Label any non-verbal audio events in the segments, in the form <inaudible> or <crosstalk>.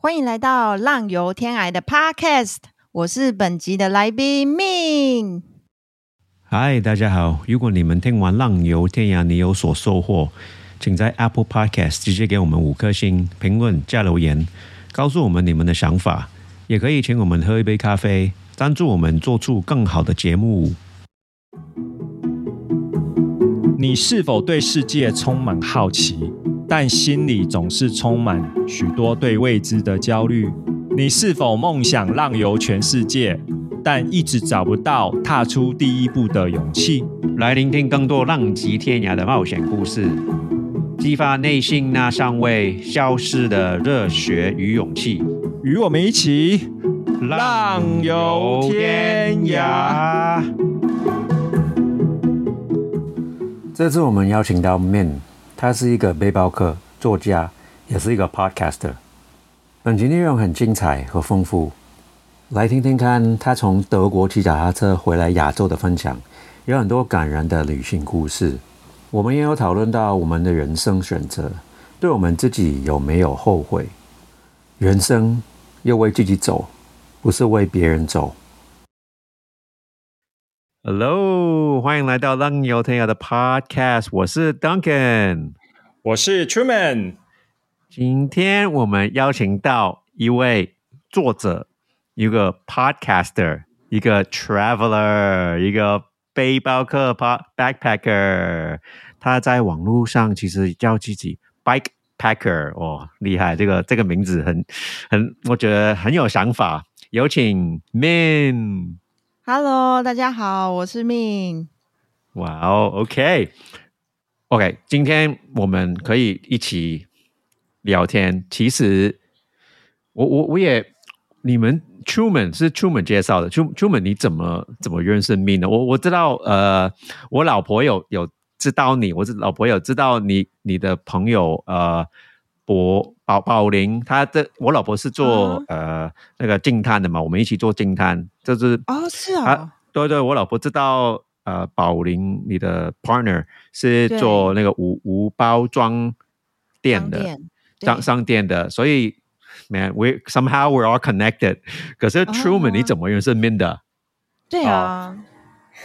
欢迎来到浪游天涯的 Podcast，我是本集的来宾命。嗨，大家好！如果你们听完《浪游天涯》，你有所收获，请在 Apple Podcast 直接给我们五颗星评论加留言，告诉我们你们的想法，也可以请我们喝一杯咖啡，赞助我们做出更好的节目。你是否对世界充满好奇，但心里总是充满许多对未知的焦虑？你是否梦想浪游全世界，但一直找不到踏出第一步的勇气？来聆听更多浪迹天涯的冒险故事，激发内心那尚未消失的热血与勇气。与我们一起浪游天涯。这次我们邀请到 Min，他是一个背包客、作家，也是一个 Podcaster。本集内容很精彩和丰富，来听听看他从德国骑脚踏车回来亚洲的分享，有很多感人的旅行故事。我们也有讨论到我们的人生选择，对我们自己有没有后悔？人生要为自己走，不是为别人走。Hello，欢迎来到浪游天涯的 Podcast，我是 Duncan。我是 Truman，今天我们邀请到一位作者，一个 podcaster，一个 traveler，一个背包客 pod backpacker。他在网络上其实叫自己 bike packer，哦，厉害！这个这个名字很很，我觉得很有想法。有请 Min。Hello，大家好，我是命。哇哦，OK，OK，今天我们可以一起聊天。其实我我我也，你们 Truman 是 Truman 介绍的，Tru Truman 你怎么怎么认识 Min 的？我我知道，呃，我老婆有有知道你，我是老婆有知道你你的朋友，呃，博宝宝林，他的我老婆是做、呃那个净滩的嘛，我们一起做净滩，就是哦，是啊哦，对对，我老婆知道，呃，宝林你的 partner 是做那个无无包装店的商商商店的，所以 man we somehow we're all connected。<laughs> 可是 Truman、哦你怎么认识 mina？？对啊，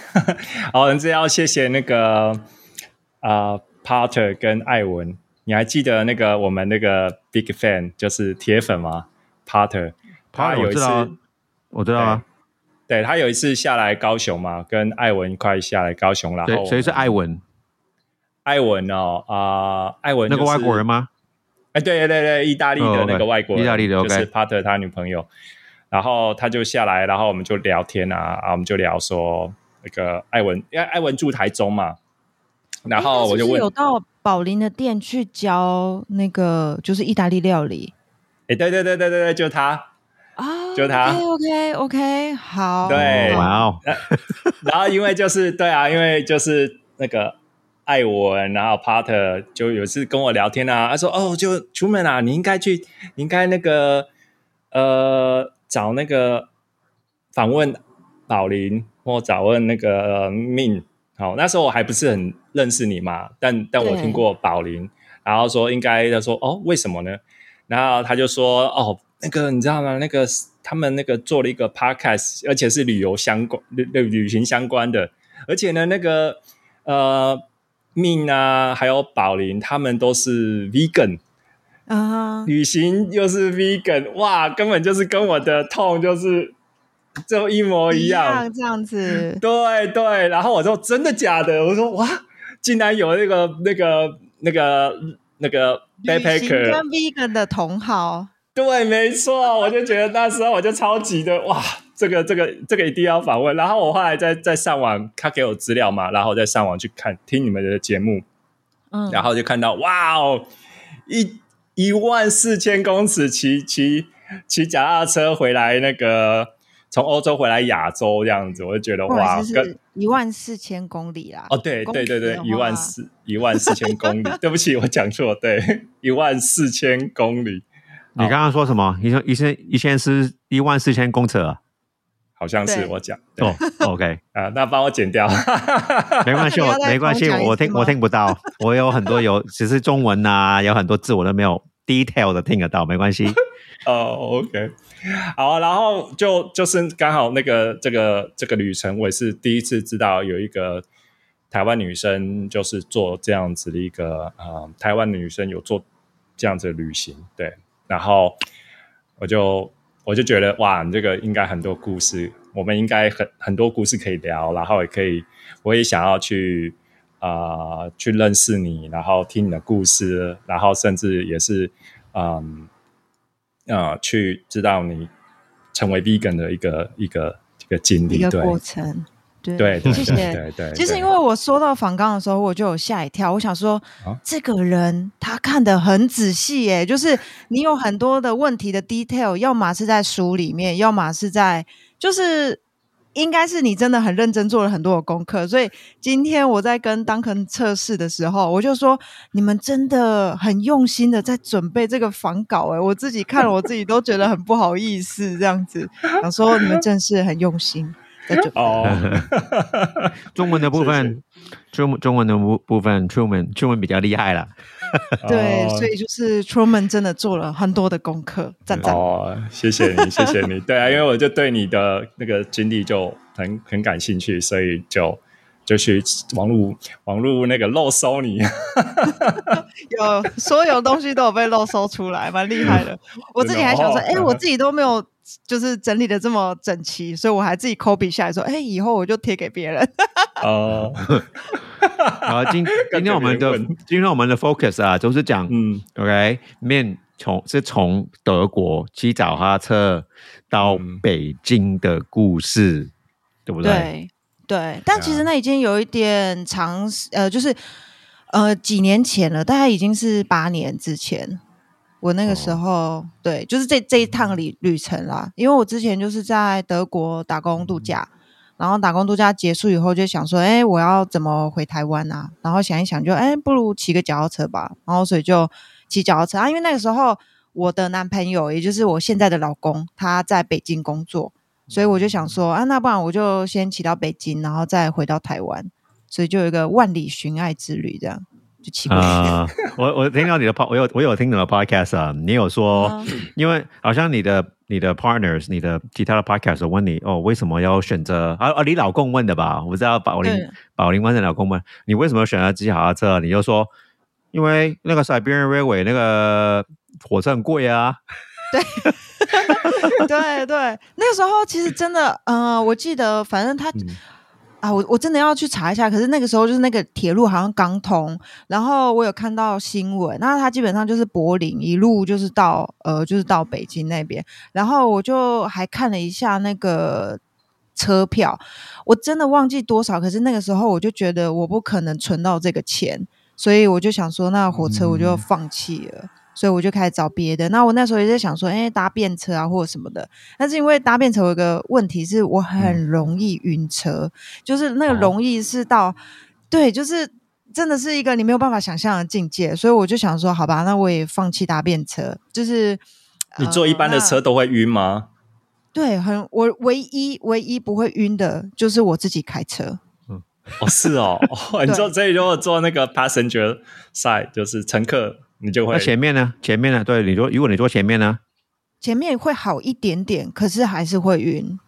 <laughs> 好，这要谢谢那个啊、Potter 跟艾文，你还记得那个我们那个 Big Fan 就是铁粉吗？Potter，他有一次我知道啊。对他有一次下来高雄嘛，跟艾文一块下来高雄，然后谁谁是艾文？艾文哦啊、艾文、那个外国人？吗？哎，对对对对，意大利哦的那个外国人，意大利的就是 Potter 他女朋友，然后他就下来，然后我们就聊天啊，啊，我们就聊说那个艾文，因为艾文住台中嘛，然后我就问是是有，到宝林的店去教那个就是意大利料理。哎，对对对对对对，就他，啊，就他。OK OK，好，对。哇哦，然后因为就是对啊，因为就是那个艾文，然后 Potter 就有一次跟我聊天啊，他说哦，就出门啊，你应该去，你应该那个呃找那个访问宝林或找问那个命。好，那时候我还不是很认识你嘛，但但我听过宝林，然后说应该他说哦，为什么呢？然后他就说哦，那个你知道吗？那个他们那个做了一个 podcast，而且是旅游相关、旅旅旅行相关的，而且呢，那个呃命啊，还有宝林，他们都是 vegan，啊，旅行又是 vegan，哇，根本就是跟我的痛就是就一模一样。这样子，对对，然后我说真的假的？我说哇，竟然有那个那个那个那个 backpacker，跟 vegan 的同好，对，没错，我就觉得那时候我就超级的哇，这个这个这个一定要访问。然后我后来在在上网，他给我资料嘛，然后我再上网去看听你们的节目，嗯，然后就看到哇哦，一一万四千公尺骑骑骑脚踏车回来，那个从欧洲回来亚洲这样子，我就觉得哇，跟一万四千公里啦。哦，对对对对一万四一万四千公里，<laughs> 对不起，我讲错，对，一万四千公里，你刚刚说什么？一千一千一千是一万四千公尺啊？好像是我讲，对哦，OK，<laughs> 啊，那帮我剪掉。<laughs> 没关系，我没关系，我听我听不到，我有很多有，只是中文呐、有很多字我都没有 detail 的听得到，没关系。哦，OK，好，然后就就是刚好那个这个这个旅程，我也是第一次知道有一个台湾女生就是做这样子的一个呃，台湾的女生有做这样子的旅行，对，然后我就我就觉得哇，你这个应该很多故事，我们应该很很多故事可以聊，然后也可以，我也想要去啊、去认识你，然后听你的故事，然后甚至也是嗯。呃，去知道你成为 vegan 的一个一个一个经历，一个对过程。对对对谢谢。对对。其实因为我说到访纲的时候，我就有吓一跳，我想说，啊这个人他看得很仔细，耶，就是你有很多的问题的 detail，要么是在书里面，要么是在，就是应该是你真的很认真做了很多的功课。所以今天我在跟 Duncan 测试的时候，我就说，你们真的很用心的在准备这个访稿，哎，我自己看了，我自己都觉得很不好意思，这样子，想说你们真是很用心在准备。哦，<laughs> 中文的部分，中中文的部部分，Truman Truman 比较厉害了。<laughs> 对，哦所以就是 Truman 真的做了很多的功课，赞赞。哦，谢谢你，谢谢你。对啊，因为我就对你的那个经历就很很感兴趣，所以就就去网络网络那个漏搜你。<laughs> 有所有东西都有被漏搜出来，蛮厉害的。<laughs> 我自己还想说，哎、我自己都没有就是整理的这么整齐，所以我还自己 copy 下来说，哎、以后我就贴给别人。<laughs> 哦，然后今今天我们的今天我们的 focus 啊，就是讲嗯 OK 面从是从德国骑脚踏车到嗯北京的故事，对不对？对对，但其实那已经有一点长时，呃，就是呃几年前了，大概已经是八年之前。我那个时候、对，就是这这一趟旅旅程啦，因为我之前就是在德国打工度假，然后打工度假结束以后就想说，哎，我要怎么回台湾啊？然后想一想就，哎，不如骑个脚踏车吧。然后所以就骑脚踏车。啊，因为那个时候我的男朋友，也就是我现在的老公，他在北京工作，所以我就想说啊，那不然我就先骑到北京，然后再回到台湾，所以就有一个万里寻爱之旅，这样就骑过去。啊、<laughs> 我我听到你的 pod，我有我有听你的 podcast 啊，你有说，嗯因为好像你的你的 partners，你的其他的 podcast 有问你哦，为什么要选择啊啊？你老公问的吧？我不知道宝林对宝林湾的老公问你为什么选择骑脚踏车？你就说因为那个 Siberian Railway 那个火车很贵啊。对 <laughs> <laughs> 对对，那个时候其实真的，呃，我记得，反正他、啊，我我真的要去查一下。可是那个时候就是那个铁路好像刚通，然后我有看到新闻，那他基本上就是柏林一路就是到呃，就是到北京那边，然后我就还看了一下那个。车票我真的忘记多少，可是那个时候我就觉得我不可能存到这个钱，所以我就想说，那火车我就放弃了。所以我就开始找别的。那我那时候也在想说，哎、搭便车啊，或者什么的。但是因为搭便车有一个问题是，我很容易晕车，就是那个哦容易是到，对，就是真的是一个你没有办法想象的境界。所以我就想说，好吧，那我也放弃搭便车，就是。你坐一般的呃车都会晕吗？对，很我唯一唯一不会晕的就是我自己开车。哦，是哦，哦，<laughs> 你坐这里如果坐那个 passenger side，就是乘客，你就会那前面呢？前面呢？对，你说如果你坐前面呢？前面会好一点点，可是还是会晕，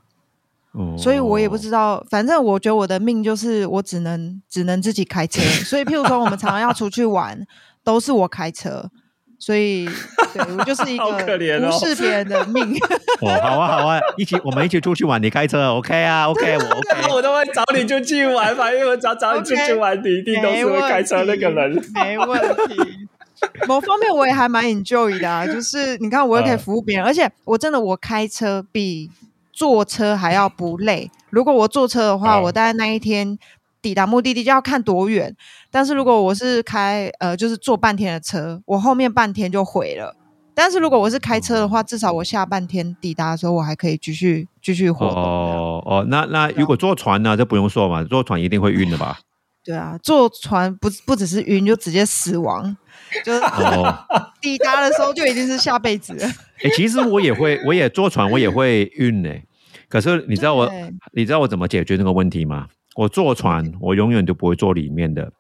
哦所以我也不知道。反正我觉得我的命就是我只能只能自己开车。<laughs> 所以，譬如说我们常常要出去玩，都是我开车。所以，对我就是一好个可怜哦无视别人的命。<laughs> 哦，好啊，好啊，一起我们一起出去玩，你开车，OK 啊，OK，我 OK。我都会找你出去玩嘛，因为我找找你出去玩，你一定都是会开车那个人。没问题。<laughs> 某方面我也还蛮 enjoy 的啊，就是你看我也可以服务别人，而且我真的我开车比坐车还要不累。如果我坐车的话，嗯我大概那一天抵达目的地就要看多远。但是如果我是开呃就是坐半天的车，我后面半天就毁了。但是如果我是开车的话，至少我下半天抵达的时候，我还可以继续继续活动。哦哦，那那如果坐船呢，就不用说嘛，坐船一定会晕的吧？<laughs> 对啊，坐船不不只是晕，就直接死亡。就是哦，<laughs> 抵达的时候就已经是下辈子了。哎，其实我也会，我也坐船，我也会晕呢。可是你知道我，你知道我怎么解决那个问题吗？我坐船，我永远都不会坐里面的。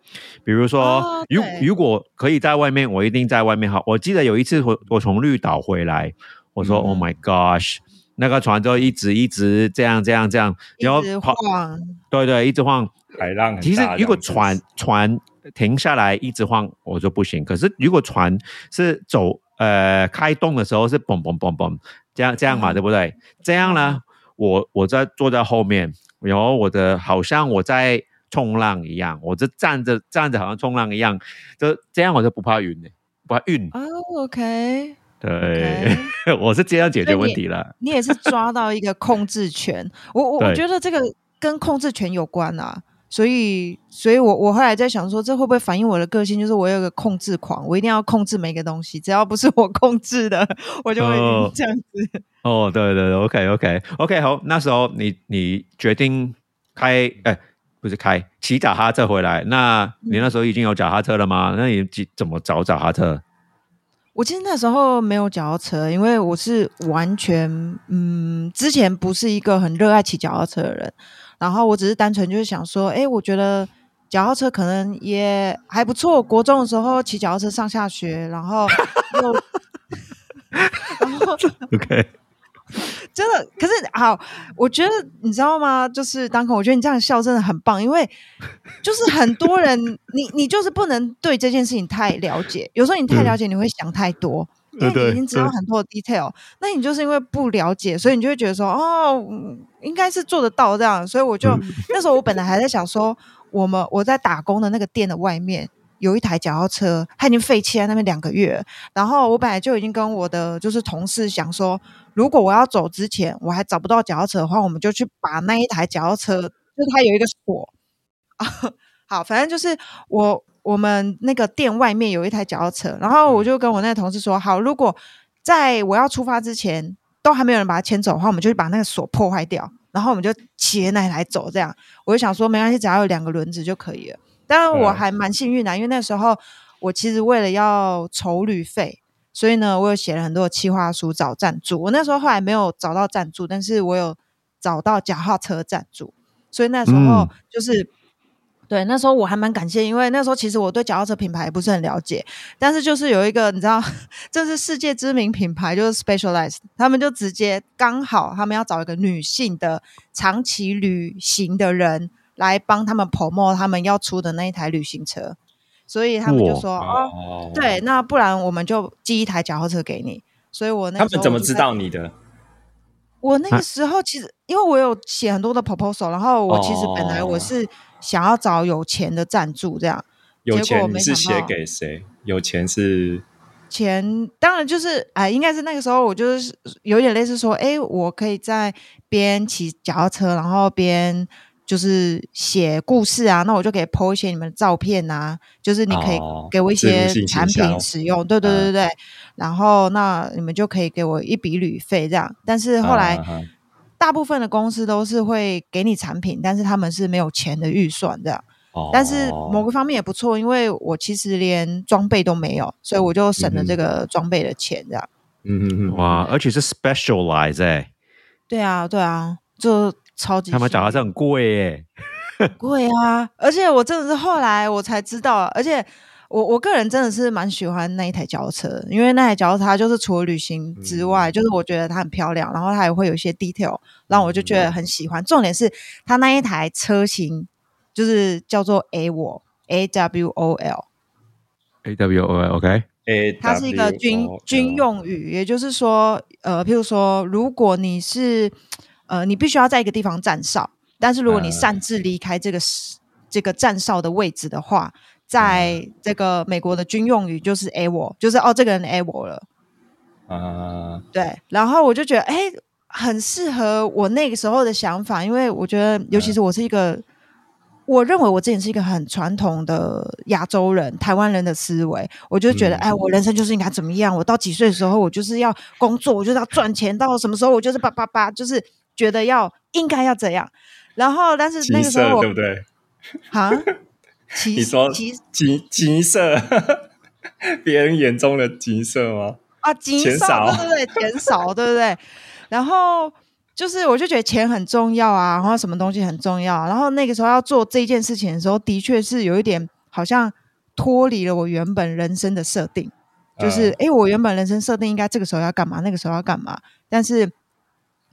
比如说，哦如对如果可以在外面，我一定在外面好。我记得有一次我我从绿岛回来，我说、嗯 Oh my gosh，那个船就一直一直这样这样这样，然后一直，晃，对对，一直晃。海浪其实如果船船停下来一直晃，我就不行。可是如果船是走呃开动的时候是嘣嘣嘣嘣这样这样嘛，嗯对不对？这样呢，我我在坐在后面，然后我的好像我在冲浪一样，我就站着站着好像冲浪一样，就这样我就不怕晕的，不怕晕。哦，OK，对，<laughs> 我是这样解决问题了。你也是抓到一个控制权。我我我对觉得这个跟控制权有关啊，所以所以我我后来在想说，这会不会反映我的个性？就是我有个控制狂，我一定要控制每个东西，只要不是我控制的，我就会哦这样子。<laughs> 哦，对对对，OK OK OK，好，那时候你你决定开，哎，不是开，骑脚踏车回来。那你那时候已经有脚踏车了吗？那你怎怎么找脚踏车？我其实那时候没有脚踏车，因为我是完全嗯，之前不是一个很热爱骑脚踏车的人，然后我只是单纯就是想说，哎，我觉得脚踏车可能也还不错。国中的时候骑脚踏车上下学，然后又 <laughs> 然后 OK，<laughs> 真的，可是好，我觉得你知道吗？就是当空，我觉得你这样笑真的很棒，因为就是很多人，你你就是不能对这件事情太了解，有时候你太了解，你会想太多。因为你已经知道很多的 detail，那你就是因为不了解，所以你就会觉得说，哦，嗯应该是做得到这样，所以我就、嗯。那时候我本来还在想说，我们我在打工的那个店的外面有一台脚踏车，它已经废弃在那边两个月，然后我本来就已经跟我的就是同事想说，如果我要走之前我还找不到脚踏车的话，我们就去把那一台脚踏车，就是它有一个锁。啊，<laughs> 好，反正就是我我们那个店外面有一台脚踏车，然后我就跟我那个同事说，好，如果在我要出发之前都还没有人把它牵走的话，我们就去把那个锁破坏掉，然后我们就骑着那一台走，这样我就想说没关系，只要有两个轮子就可以了。当然我嗯还蛮幸运的，因为那时候我其实为了要筹旅费，所以呢，我有写了很多的企划书找赞助。我那时候后来没有找到赞助，但是我有找到脚踏车赞助，所以那时候嗯就是。对，那时候我还蛮感谢，因为那时候其实我对脚踏车品牌也不是很了解，但是就是有一个你知道，<laughs> 这是世界知名品牌，就是 Specialized，他们就直接刚好他们要找一个女性的长期旅行的人来帮他们 promote 他们要出的那一台旅行车，所以他们就说哦，哦，对，，那不然我们就寄一台脚踏车给你。所以我那他们怎么知道你的？我那啊个时候其实，因为我有写很多的 proposal，然后我其实本来我哦是想要找有钱的赞助，这样有结果钱你是写给谁？有钱是钱当然就是哎，应该是那个时候我就是有点类似说，哎，我可以在边骑脚踏车，然后边就是写故事啊，那我就可以 po 一些你们的照片啊，就是你可以哦给我一些产品使用，对对对对对，然后那你们就可以给我一笔旅费这样，但是后来。大部分的公司都是会给你产品，但是他们是没有钱的预算这样。哦但是某个方面也不错，因为我其实连装备都没有，所以我就省了这个装备的钱这样。嗯嗯嗯，哇，而且是 specialize 哎、对啊，对啊，就超级他们讲的是很贵耶、贵啊！而且我真的是后来我才知道，而且我我个人真的是蛮喜欢那一台轿车，因为那台轿车它就是除了旅行之外，就是我觉得它很漂亮，然后它也会有一些 detail，让我就觉得很喜欢。重点是它那一台车型就是叫做 A 我 A W O L，a W O L OK，A 它是一个军军用语，也就是说，呃，譬如说，如果你是呃，你必须要在一个地方站哨，但是如果你嗯。擅自离开这个时这个站哨的位置的话，在这个美国的军用语就是 A 我，就是哦，这个人 A 我了。啊，对，然后我就觉得，哎，很适合我那个时候的想法，因为我觉得，尤其是我是一个，我认为我之前是一个很传统的亚洲人、台湾人的思维，我就觉得，嗯哎，我人生就是应该怎么样？我到几岁的时候，我就是要工作，我就是要赚钱，到什么时候我就是叭叭叭，就是觉得要应该要这样。然后，但是那个时候我对不对？啊，其你说其金金色，别人眼中的金色吗？啊，减减少，少对对对，减少，对不对？然后就是我就觉得钱很重要啊，然后什么东西很重要，然后那个时候要做这件事情的时候，的确是有一点好像脱离了我原本人生的设定，就是哎、诶我原本人生设定应该这个时候要干嘛，那个时候要干嘛，但是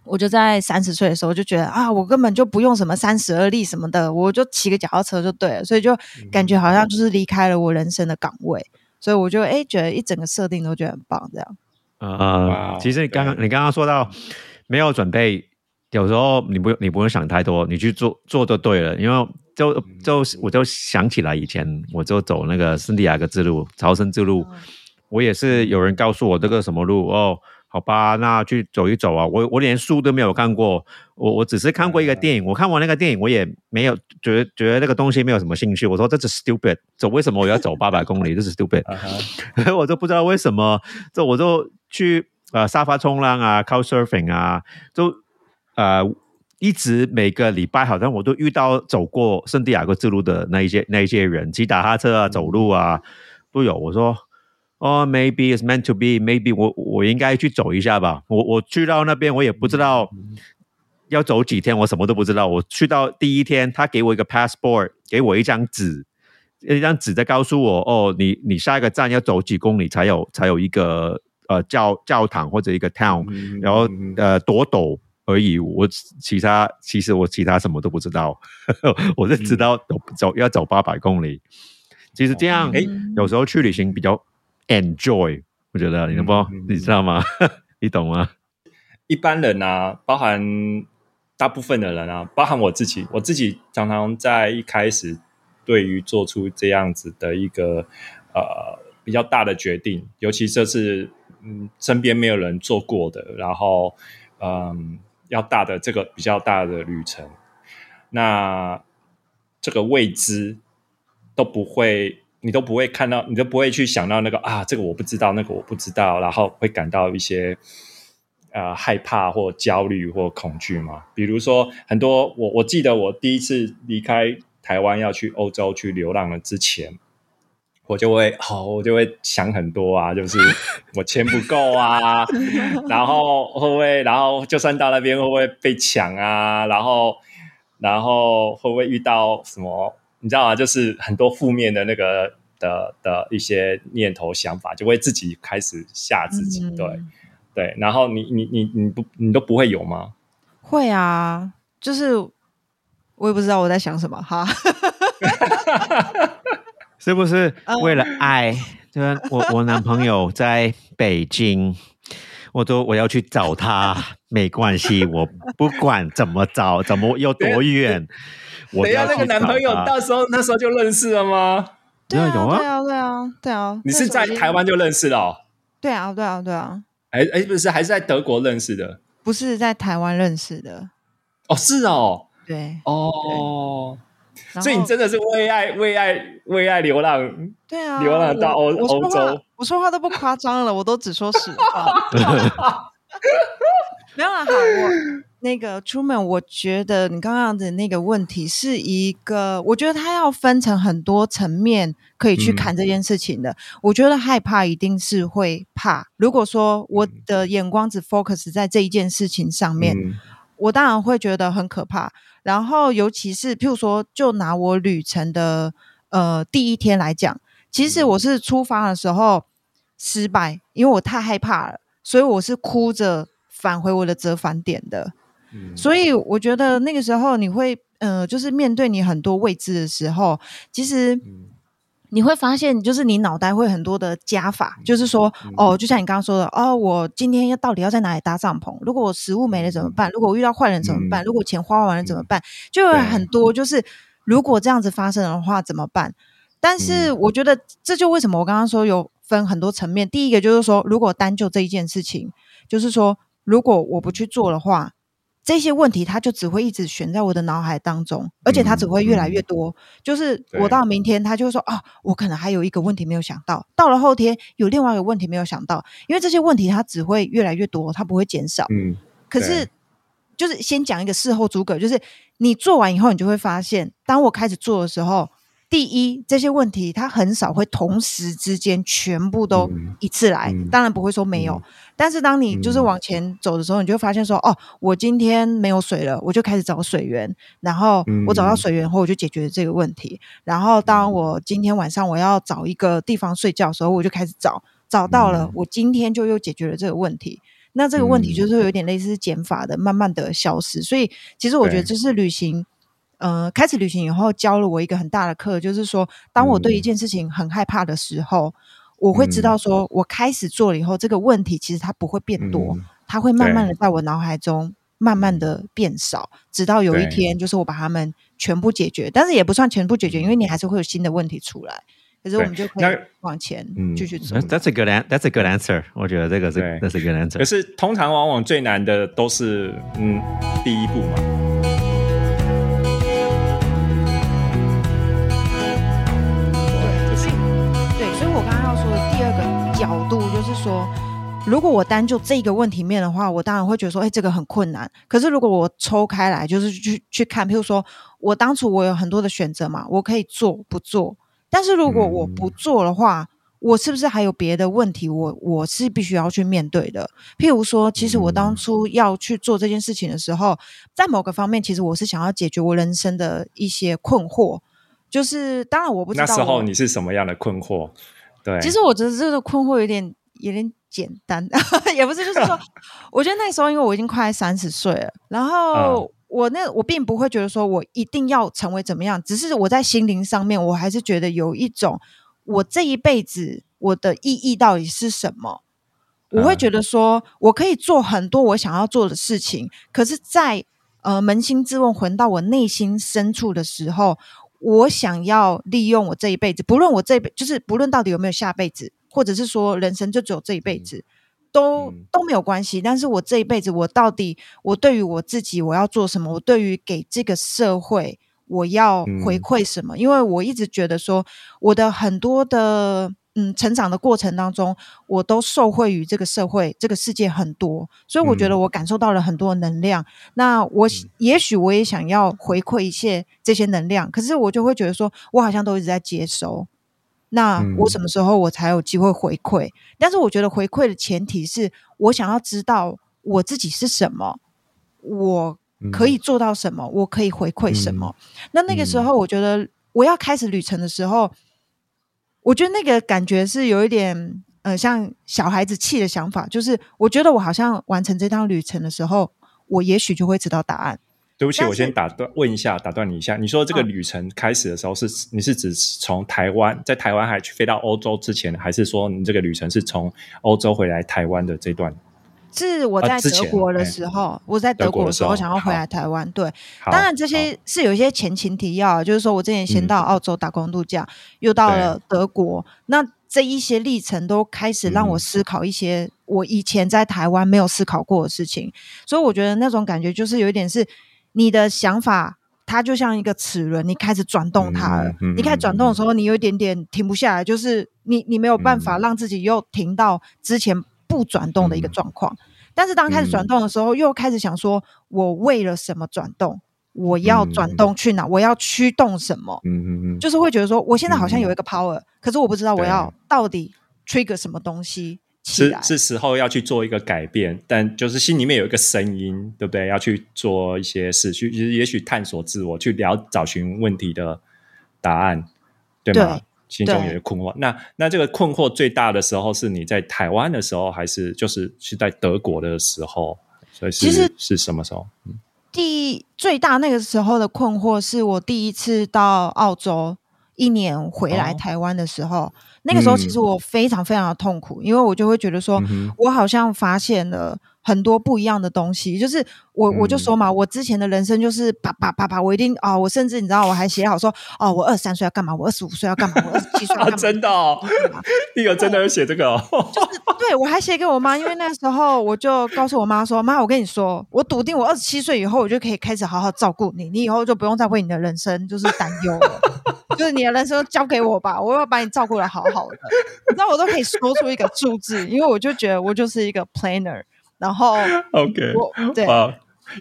我就在三十岁的时候就觉得啊，我根本就不用什么三十而立什么的，我就骑个脚踏车就对了，所以就感觉好像就是离开了我人生的岗位，所以我就哎、诶觉得一整个设定都觉得很棒，这样。呃哇，其实你刚刚你刚刚说到没有准备，有时候你不你不用想太多，你去做做就对了。因为就就我就想起来以前我就走那个圣地亚哥之路、朝圣之路，我也是有人告诉我这个什么路哦。好吧，那去走一走啊！我我连书都没有看过，我我只是看过一个电影。我看完那个电影，我也没有觉得觉得那个东西没有什么兴趣。我说这是 stupid，走为什么我要走八百公里？这是 stupid。<laughs> 我都不知道为什么，这我就去呃沙发冲浪啊，couchsurfing 啊，就呃一直每个礼拜好像我都遇到走过圣地亚哥之路的那一些那一些人，骑打哈车啊，走路啊都有。我说哦，maybe it's meant to be，maybe 我我应该去走一下吧。我我去到那边，我也不知道要走几天，我什么都不知道。我去到第一天，他给我一个 passport，给我一张纸。一张纸在告诉我，哦，你你下一个站要走几公里才有才有一个呃教教堂或者一个 town，、嗯然后嗯呃躲躲而已。我其他其实我其他什么都不知道，<laughs> 我就知道走走要走八百公里。其实这样，诶有时候去旅行比较 enjoy，我觉得你能不能嗯你知道吗？<laughs> 你懂吗？一般人啊，包含大部分的人啊，包含我自己，我自己常常在一开始对于做出这样子的一个呃比较大的决定，尤其这是嗯身边没有人做过的，然后嗯要大的这个比较大的旅程，那这个未知都不会。你都不会看到，你都不会去想到那个啊，这个我不知道，那个我不知道，然后会感到一些呃害怕或焦虑或恐惧嘛。比如说，很多我我记得我第一次离开台湾要去欧洲去流浪了之前，我就会好、我就会想很多啊，就是我钱不够啊，<laughs> 然后会不会，然后就算到那边会不会被抢啊，然后然后会不会遇到什么？你知道吗？就是很多负面的那个的的一些念头想法，就会自己开始吓自己，嗯对。对，然后你你你你不你都不会有吗？会啊，就是我也不知道我在想什么哈。<laughs> 是不是嗯为了爱？就是我我男朋友在北京，我说我要去找他，没关系，我不管怎么找，怎么有多远，我等一下，那个男朋友找他到时候那时候就认识了吗？对啊，有啊对啊，对啊，对啊。你是在台湾就认识了、哦？对啊，对啊，对啊，哎哎，不是，还是在德国认识的？不是在台湾认识的。哦，是哦，对，哦，所以你真的是为爱为爱为爱流浪，对啊，流浪到欧欧洲我说话都不夸张了，我都只说实话。<laughs> 没有啦，好，我那个出门，我觉得你刚刚的那个问题是一个，我觉得它要分成很多层面可以去嗯看这件事情的。我觉得害怕一定是会怕，如果说我的眼光只 focus 在这一件事情上面，嗯我当然会觉得很可怕。然后，尤其是譬如说，就拿我旅程的呃第一天来讲，其实我是出发的时候失败，因为我太害怕了，所以我是哭着返回我的折返点的。嗯。所以我觉得那个时候你会呃，就是面对你很多未知的时候，其实嗯你会发现，就是你脑袋会很多的加法，就是说，哦，就像你刚刚说的，哦，我今天要到底要在哪里搭帐篷？如果我食物没了怎么办？如果我遇到坏人怎么办？如果钱花完了怎么办？就有很多，就是如果这样子发生的话怎么办？但是我觉得这就为什么我刚刚说有分很多层面。第一个就是说，如果单就这一件事情，就是说，如果我不去做的话，这些问题它就只会一直悬在我的脑海当中，而且它只会越来越多。就是我到明天，他就会说啊，我可能还有一个问题没有想到；到了后天，有另外一个问题没有想到。因为这些问题它只会越来越多，它不会减少。嗯，可是，就是先讲一个事后诸葛，就是你做完以后，你就会发现，当我开始做的时候，第一，这些问题它很少会同时之间全部都一次来，当然不会说没有。但是当你就是往前走的时候，你就发现说，哦，我今天没有水了，我就开始找水源，然后我找到水源后，我就解决这个问题。然后当我今天晚上我要找一个地方睡觉的时候，我就开始找，找到了，我今天就又解决了这个问题。那这个问题就是有点类似减法的，慢慢的消失。所以其实我觉得这是旅行。呃，开始旅行以后，教了我一个很大的课，就是说，当我对一件事情很害怕的时候，我会知道，说我开始做了以后，这个问题其实它不会变多，它会慢慢的在我脑海中慢慢的变少，直到有一天，就是我把它们全部解决。但是也不算全部解决，因为你还是会有新的问题出来。可是我们就可以往前继续走。That's a good an That's a good answer。我觉得这个是 That's a good answer。可是通常往往最难的都是嗯第一步嘛。说，如果我单就这个问题面的话，我当然会觉得说，哎，这个很困难。可是如果我抽开来，就是去去看，譬如说我当初我有很多的选择嘛，我可以做不做。但是如果我不做的话，我是不是还有别的问题？我我是必须要去面对的。譬如说，其实我当初要去做这件事情的时候，在某个方面，其实我是想要解决我人生的一些困惑。就是当然我不知道那时候你是什么样的困惑。对，其实我觉得这个困惑有点有点简单，<laughs> 也不是，就是说，<laughs> 我觉得那时候因为我已经快三十岁了，然后我那我并不会觉得说我一定要成为怎么样，只是我在心灵上面，我还是觉得有一种我这一辈子我的意义到底是什么？我会觉得说我可以做很多我想要做的事情，可是，在呃扪心自问，回到我内心深处的时候。我想要利用我这一辈子，不论我这辈就是不论到底有没有下辈子，或者是说人生就只有这一辈子，都都没有关系。但是我这一辈子，我到底我对于我自己我要做什么？我对于给这个社会我要回馈什么？因为我一直觉得说我的很多的。嗯，成长的过程当中，我都受惠于这个社会、这个世界很多，所以我觉得我感受到了很多能量。那我也许我也想要回馈一些这些能量，可是我就会觉得说，我好像都一直在接收。那我什么时候我才有机会回馈？但是我觉得回馈的前提是我想要知道我自己是什么，我可以做到什么，我可以回馈什么。那那个时候，我觉得我要开始旅程的时候。我觉得那个感觉是有一点，呃，像小孩子气的想法，就是我觉得我好像完成这趟旅程的时候，我也许就会知道答案。对不起，我先打断问一下，打断你一下，你说这个旅程开始的时候是你是指从台湾在台湾还去飞到欧洲之前，还是说你这个旅程是从欧洲回来台湾的这段？是我在德国的时候，我在德国的时候想要回来台湾。对，当然这些是有一些前情提要，就是说我之前先到澳洲打工度假，又到了德国，那这一些历程都开始让我思考一些我以前在台湾没有思考过的事情。所以我觉得那种感觉就是有一点是你的想法，它就像一个齿轮，你开始转动它了。你开始转动的时候，你有一点点停不下来，就是你你没有办法让自己又停到之前。不转动的一个状况，但是当开始转动的时候，又开始想说：我为了什么转动？我要转动去哪？我要驱动什么？嗯嗯嗯，就是会觉得说，我现在好像有一个 power，可是我不知道我要到底 trigger 什么东西。是是时候要去做一个改变，但就是心里面有一个声音，对不对？要去做一些事，去也许探索自我，去聊找寻问题的答案，对吗？心中有些困惑，那那这个困惑最大的时候是你在台湾的时候，还是就是是在德国的时候？所以其实是什么时候？第最大那个时候的困惑是我第一次到澳洲一年回来台湾的时候，那个时候其实我非常非常的痛苦，因为我就会觉得说我好像发现了。很多不一样的东西，就是我我就说嘛，我之前的人生就是啪啪啪啪，我一定啊，我甚至你知道，我还写好说哦，我二十三岁要干嘛，我二十五岁要干嘛，我二十七岁要干嘛？真的，哦，你有真的有写这个？哦？就是对我还写给我妈，因为那时候我就告诉我妈说，妈，我跟你说，我笃定我二十七岁以后，我就可以开始好好照顾你，你以后就不用再为你的人生就是担忧了，就是你的人生交给我吧，我要把你照顾的好好的，你知道我都可以说出一个数字，因为我就觉得我就是一个 planner。然后，OK，对，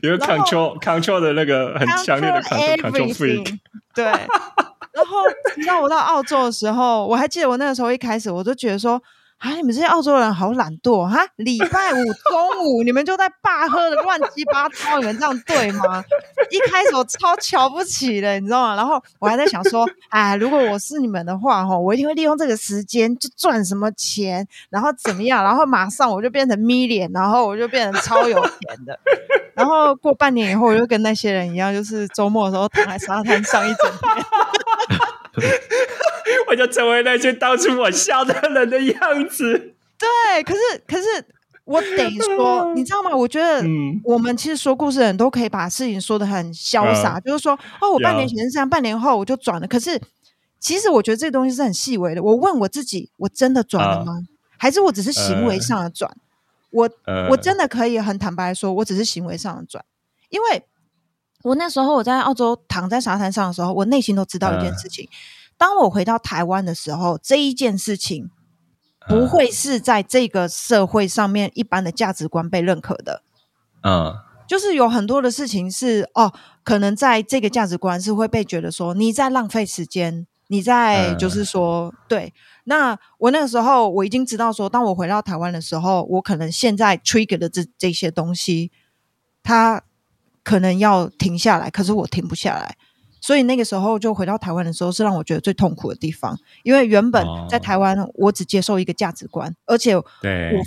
有个 control control 的那个很强烈的 control control freak，对。然后你知道我到澳洲的时候，我还记得我那个时候一开始我就觉得说。啊！你们这些澳洲人好懒惰哈！礼拜五 <laughs> 中午你们就在爸喝的乱七八糟，你们这样对吗？一开始我超瞧不起的，你知道吗？然后我还在想说，哎，如果我是你们的话，哈，我一定会利用这个时间就赚什么钱，然后怎么样，然后马上我就变成 million，然后我就变成超有钱的。然后过半年以后，我就跟那些人一样，就是周末的时候躺在沙滩上一整天。<laughs> 我就成为那些当初我笑的人的样子。对，可是可是我得说，<laughs> 你知道吗？我觉得我们其实说故事的人都可以把事情说的很潇洒，就是说，哦，我半年前是这样，半年后我就转了。可是其实我觉得这个东西是很细微的。我问我自己，我真的转了吗？还是我只是行为上的转？我我真的可以很坦白说，我只是行为上的转，因为我那时候我在澳洲躺在沙滩上的时候，我内心都知道一件事情。当我回到台湾的时候，这一件事情不会是在这个社会上面一般的价值观被认可的。嗯，就是有很多的事情是哦，可能在这个价值观是会被觉得说你在浪费时间，你在就是说对。那我那个时候我已经知道说，当我回到台湾的时候，我可能现在 trigger 的这这些东西，它可能要停下来，可是我停不下来。所以那个时候就回到台湾的时候，是让我觉得最痛苦的地方。因为原本在台湾，我只接受一个价值观，而且我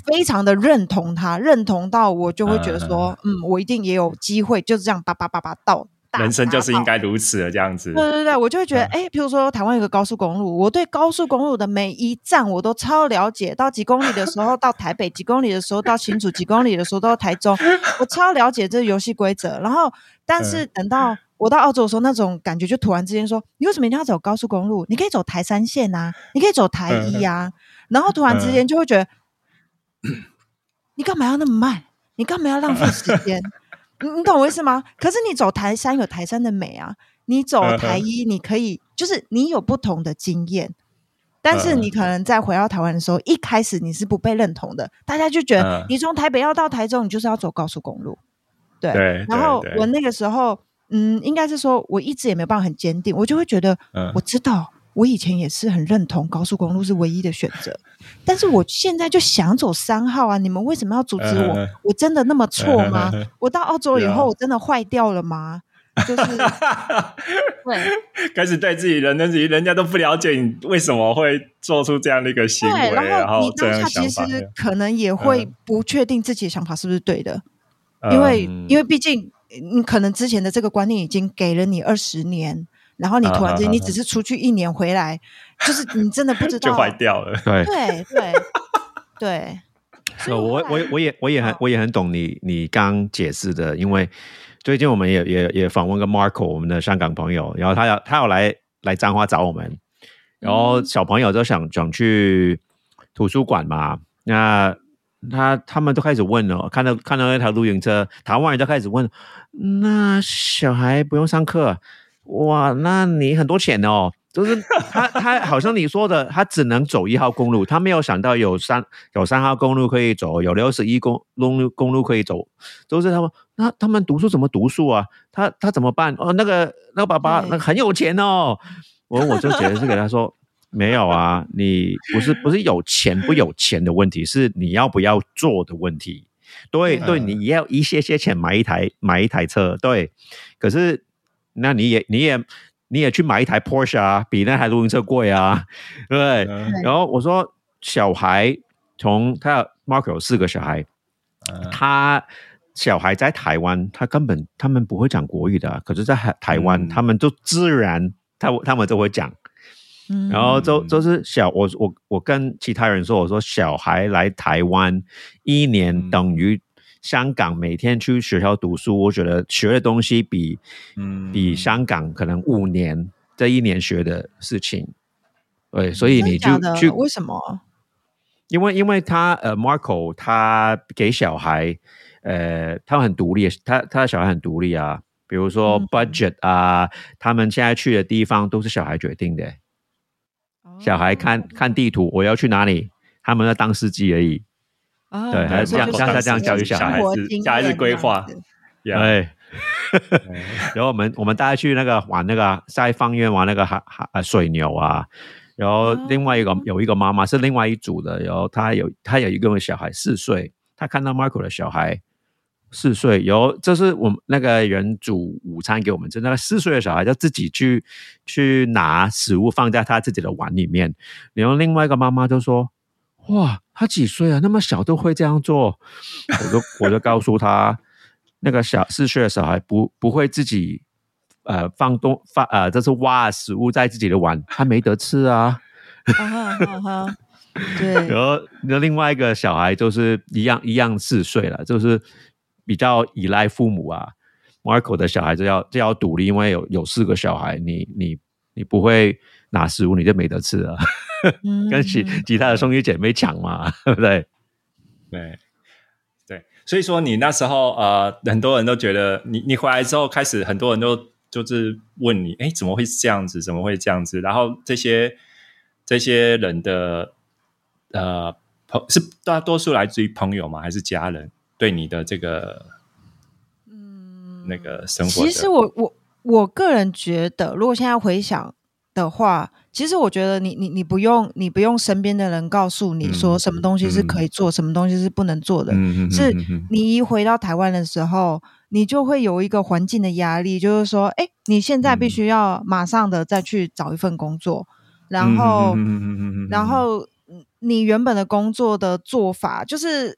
非常的认同他，认同到我就会觉得说，嗯，我一定也有机会，就是这样叭叭叭叭到。人生就是应该如此的这样子。对对对，我就会觉得，哎，比如说台湾有个高速公路，我对高速公路的每一站我都超了解，到几公里的时候到台北，几公里的时候到新竹，几公里的时候到台中，我超了解这游戏规则。然后，但是等到。我到澳洲的时候，那种感觉就突然之间说：“你为什么一定要走高速公路？你可以走台三线啊，你可以走台一呀。”然后突然之间就会觉得：“你干嘛要那么慢？你干嘛要浪费时间？你你懂我意思吗？可是你走台山有台山的美啊，你走台一你可以，就是你有不同的经验。但是你可能在回到台湾的时候，一开始你是不被认同的，大家就觉得你从台北要到台中，你就是要走高速公路。对，然后我那个时候。嗯，应该是说，我一直也没有办法很坚定，我就会觉得，我知道我以前也是很认同高速公路是唯一的选择，但是我现在就想走三号啊！你们为什么要阻止我？我真的那么错吗？我到澳洲以后，我真的坏掉了吗？就是 <laughs> 对，开始对自己人，自己人家都不了解你为什么会做出这样的一个行为，然后你当下其实可能也会不确定自己的想法是不是对的，因为因为毕竟。你可能之前的这个观念已经给了你二十年，然后你突然间你只是出去一年回来，就是你真的不知 <laughs> 道就坏掉了。对对对对，<laughs> 我我我也我也很我也很懂你你刚解释的，因为最近我们也也也访问个 Marco 我们的香港朋友，然后他要他要来来彰化找我们，然后小朋友都想想去图书馆嘛，那。他他们都开始问了，看到看到那台露营车，台湾人就开始问：那小孩不用上课，哇，那你很多钱哦。就是 <laughs> 他他好像你说的，他只能走一号公路，他没有想到有三有三号公路可以走，有六十一公公路公路可以走。都是他们，那他们读书怎么读书啊？他他怎么办？哦，那个那个爸爸那很有钱哦。我我就解释给他说。没有啊，你 <laughs> 不是不是有钱不有钱的问题，是你要不要做的问题。对对，你要一些些钱买一台买一台车，对。可是那你也你也你也去买一台 Porsche 啊，比那台露营车贵啊，对。然后我说，小孩从他 Mark 有四个小孩，他小孩在台湾，他根本他们不会讲国语的，可是在台台湾，他们都自然他他们都会讲。然后就就是小我我我跟其他人说，我说小孩来台湾一年等于香港每天去学校读书，我觉得学的东西比嗯。比香港可能五年这一年学的事情，对，所以你就去？为什么？因为因为他呃，Marco 他给小孩呃，他很独立，他他的小孩很独立啊，比如说 budget 啊，他们现在去的地方都是小孩决定的。小孩看看地图，我要去哪里？他们要当司机而已。对，还是这样，像他这样教育小孩子，小孩子规划。对，<laughs> 然后我们我们大家去那个玩那个在方院玩那个海海呃水牛啊，然后另外一个有一个妈妈是另外一组的，然后她有她有一个小孩四岁，她看到 Marco 的小孩四岁，然后这是我们那个人煮午餐给我们吃，那个四岁的小孩就自己去去拿食物放在他自己的碗里面，然后另外一个妈妈就说。哇，他几岁啊？那么小都会这样做，我就我就告诉他，那个小四岁的小孩不不会自己呃放东放呃，这是挖食物在自己的碗，他没得吃啊。对，<laughs> 然后那另外一个小孩就是一样一样四岁了，就是比较依赖父母啊。Marco 的小孩子要就要独立，因为有有四个小孩，你你你不会拿食物，你就没得吃了。<laughs> 跟其其他的兄弟姐妹抢嘛，对不 <laughs> 对？对对，所以说你那时候呃，很多人都觉得你你回来之后，开始很多人都就是问你，哎，怎么会是这样子？怎么会这样子？然后这些这些人的呃朋是大多数来自于朋友吗？还是家人对你的这个嗯那个生活？其实我我我个人觉得，如果现在回想的话。其实我觉得你你你不用你不用身边的人告诉你说什么东西是可以做，什么东西是不能做的。嗯是你一回到台湾的时候，你就会有一个环境的压力，就是说，哎，你现在必须要马上的再去找一份工作，然后然后你原本的工作的做法，就是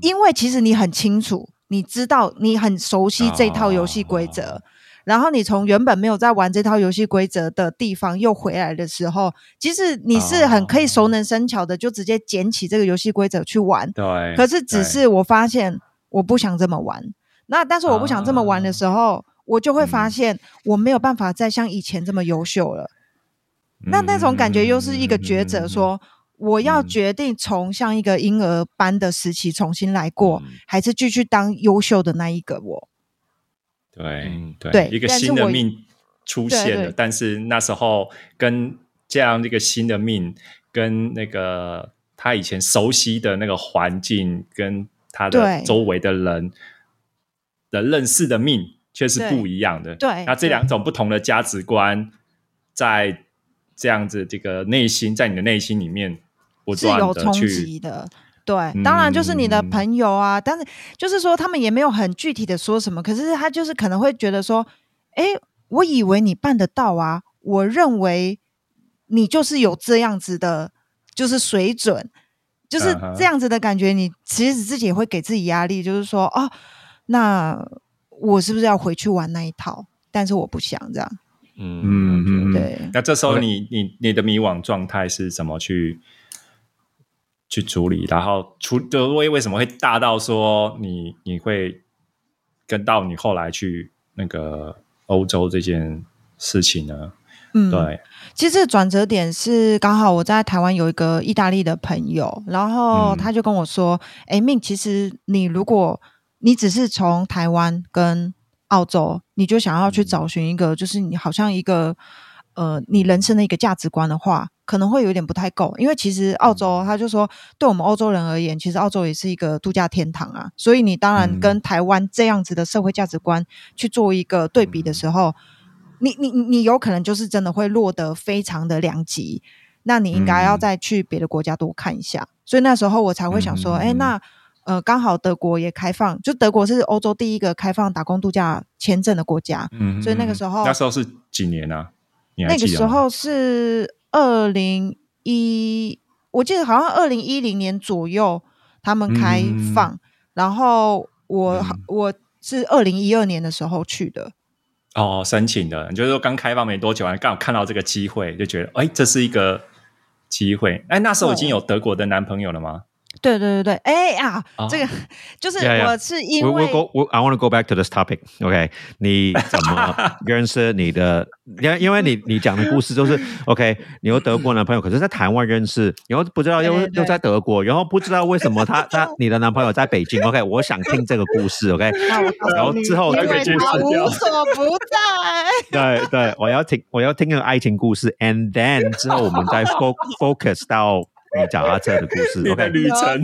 因为其实你很清楚，你知道你很熟悉这套游戏规则。然后你从原本没有在玩这套游戏规则的地方又回来的时候，其实你是很可以熟能生巧的，就直接捡起这个游戏规则去玩。对。可是只是我发现我不想这么玩。那但是我不想这么玩的时候，我就会发现我没有办法再像以前这么优秀了。那那种感觉又是一个抉择，说我要决定从像一个婴儿般的时期重新来过，还是继续当优秀的那一个我。对对，一个新的命出现了，但是那时候跟这样一个新的命，跟那个他以前熟悉的那个环境，跟他的周围的人的认识的命却是不一样的。对，那这两种不同的价值观，在这样子这个内心，在你的内心里面不断的去的。对，当然就是你的朋友啊，但是就是说他们也没有很具体的说什么，可是他就是可能会觉得说，哎，我以为你办得到啊，我认为你就是有这样子的，就是水准，就是这样子的感觉，你其实自己也会给自己压力，就是说，哦，那我是不是要回去玩那一套？但是我不想这样，嗯嗯嗯，对。那这时候你你你的迷惘状态是怎么去？去处理，然后处就为为什么会大到说你你会跟到你后来去那个欧洲这件事情呢？嗯，对，其实转折点是刚好我在台湾有一个意大利的朋友，然后他就跟我说：“哎，命，其实你如果你只是从台湾跟澳洲，你就想要去找寻一个，就是你好像一个呃，你人生的一个价值观的话。”可能会有点不太够，因为其实澳洲，他就说，对我们欧洲人而言，其实澳洲也是一个度假天堂啊。所以你当然跟台湾这样子的社会价值观去做一个对比的时候，你你你有可能就是真的会落得非常的两极。那你应该要再去别的国家多看一下。所以那时候我才会想说，哎，那呃，刚好德国也开放，就德国是欧洲第一个开放打工度假签证的国家。嗯，所以那个时候那时候是几年呢？那个时候是。二零一，我记得好像二零一零年左右他们开放，然后我我是二零一二年的时候去的。哦，申请的，你就是说刚开放没多久，刚好看到这个机会，就觉得哎，这是一个机会。哎，那时候已经有德国的男朋友了吗？对对对对，哎呀，这个就是我是因为我 I want to go back to this topic. OK，你怎么 <laughs> 认识你的？因因为你你讲的故事就是 <laughs> OK，你有德国男朋友，可是在台湾认识，然后不知道又又在德国，然后不知道为什么他 <laughs> 他你的男朋友在北京。OK，我想听这个故事。OK，然后之后因为他无所不在。对对，我要听我要听个爱情故事，and then 之后我们再 focus 到。你脚踏车的故事。你的 OK，旅程。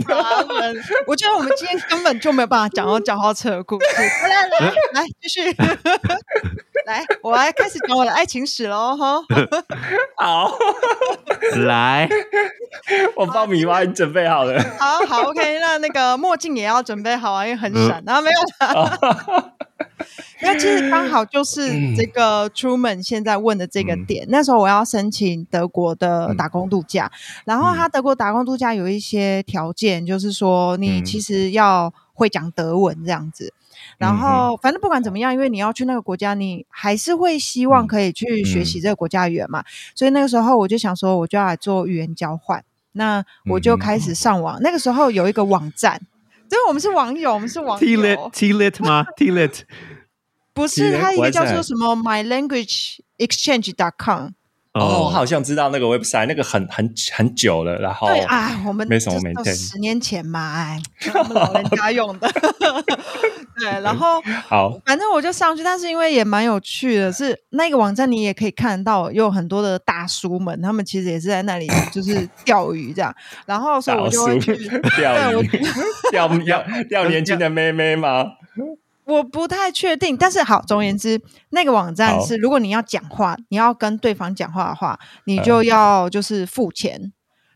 我觉得我们今天根本就没有办法讲到脚踏车的故事。<laughs> 来来来，来继续，来，我来开始讲我的爱情史喽，哈。<laughs> 好，<laughs> 来，我爆米花已经准备好了。好好，OK，那那个墨镜也要准备好啊，因为很闪。然后没有啦。<laughs> 因为其实刚好就是这个 Truman 现在问的这个点，那时候我要申请德国的打工度假，然后他德国打工度假有一些条件，就是说你其实要会讲德文这样子，然后反正不管怎么样，因为你要去那个国家，你还是会希望可以去学习这个国家语言嘛，所以那个时候我就想说，我就要来做语言交换，那我就开始上网，那个时候有一个网站。对，我们是网友，我们是网友。T lit T lit 吗？T lit <laughs> 不是，它一个叫做什么 My Language Exchange dot com。哦，我好像知道那个 website，那个很很很久了。然后对啊，我们没什么没十年前嘛，哎，<laughs> 我们老人家用的。<laughs> 对，然后好，反正我就上去，但是因为也蛮有趣的，是那个网站你也可以看到，有很多的大叔们，他们其实也是在那里 <laughs> 就是钓鱼这样。然后所以我就会去钓鱼，钓钓 <laughs> 钓年轻的妹妹吗？我不太确定，但是好，总而言之，那个网站是，如果你要讲话，你要跟对方讲话的话，你就要就是付钱。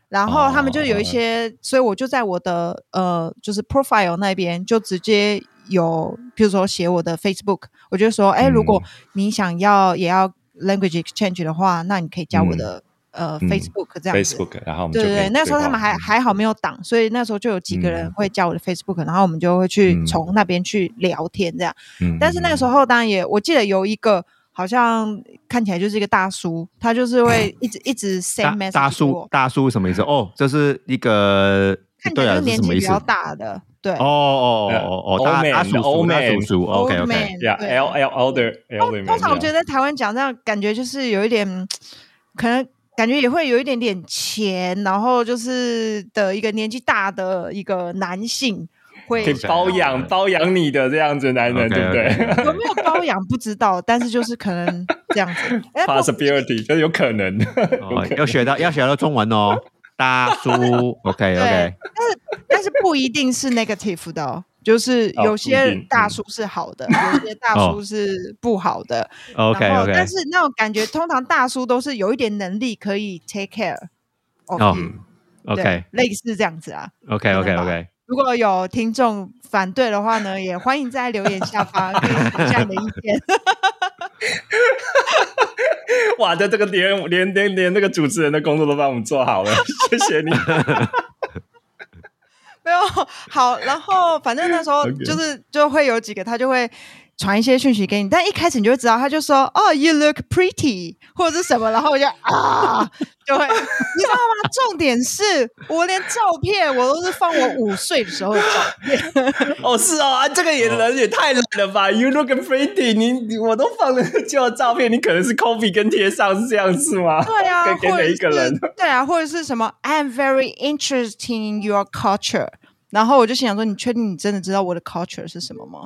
然后他们就有一些，所以我就在我的呃，就是 profile 那边就直接有，比如说写我的 Facebook，我就说，哎，如果你想要也要 language exchange 的话，那你可以加我的。呃，Facebook 这样子，然后对对对，那时候他们还还好没有挡，所以那时候就有几个人会加我的 Facebook，然后我们就会去从那边去聊天这样。但是那个时候当然也，我记得有一个好像看起来就是一个大叔，他就是会 <laughs> 一直一直 send message。大叔，大叔什么意思？哦，这是一个看起来年纪比较大的，对。哦哦哦哦，大大叔叔，大叔叔，OK OK，Yeah，L L older elder。通常我觉得在台湾讲这样，感觉就是有一点可能。感觉也会有一点点钱，然后就是的一个年纪大的一个男性会包养包养你的这样子男人，对不对？有没有包养不知道，但是就是可能这样子。Possibility 就是有可能，要学到要学到中文哦，大叔。<laughs> OK OK，但是但是不一定是 negative 的。就是有些大叔是好的，有些大叔是不好的。OK OK，但是那种感觉，通常大叔都是有一点能力可以 take care。哦，OK，类似这样子啊。OK OK OK，如果有听众反对的话呢，也欢迎在留言下方给一下你的意见。<laughs> <laughs> 哇，在这个连连连连那个主持人的工作都帮我们做好了，谢谢你。<laughs> 没有好，然后反正那时候 <laughs> 就是就会有几个他就会传一些讯息给你，但一开始你就会知道，他就说哦，you look pretty 或者是什么，然后我就啊，<laughs> 就会你知道吗？重点是我连照片我都是放我五岁的时候的照片。<laughs> 哦，是哦，啊，这个也人也太懒了吧？You look pretty，你我都放了旧照片，你可能是 copy 跟贴上是这样子吗？对啊，给每一个人。对啊，或者是什么？I am very interested in your culture。然后我就心想说：“你确定你真的知道我的 culture 是什么吗？”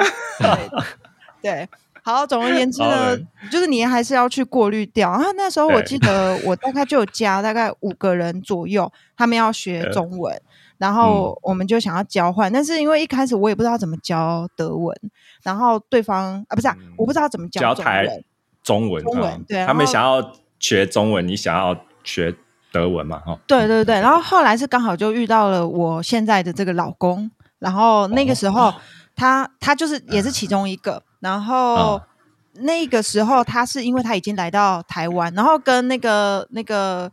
对，好，总而言之呢，就是你还是要去过滤掉。然后那时候我记得我大概就有加大概五个人左右，他们要学中文，然后我们就想要交换。但是因为一开始我也不知道怎么教德文，然后对方啊不是啊，我不知道怎么教中文。中文，中文，对，他们想要学中文，你想要学。德文嘛，哈，对对对，然后后来是刚好就遇到了我现在的这个老公，然后那个时候他他就是也是其中一个，然后那个时候他是因为他已经来到台湾，然后跟那个那个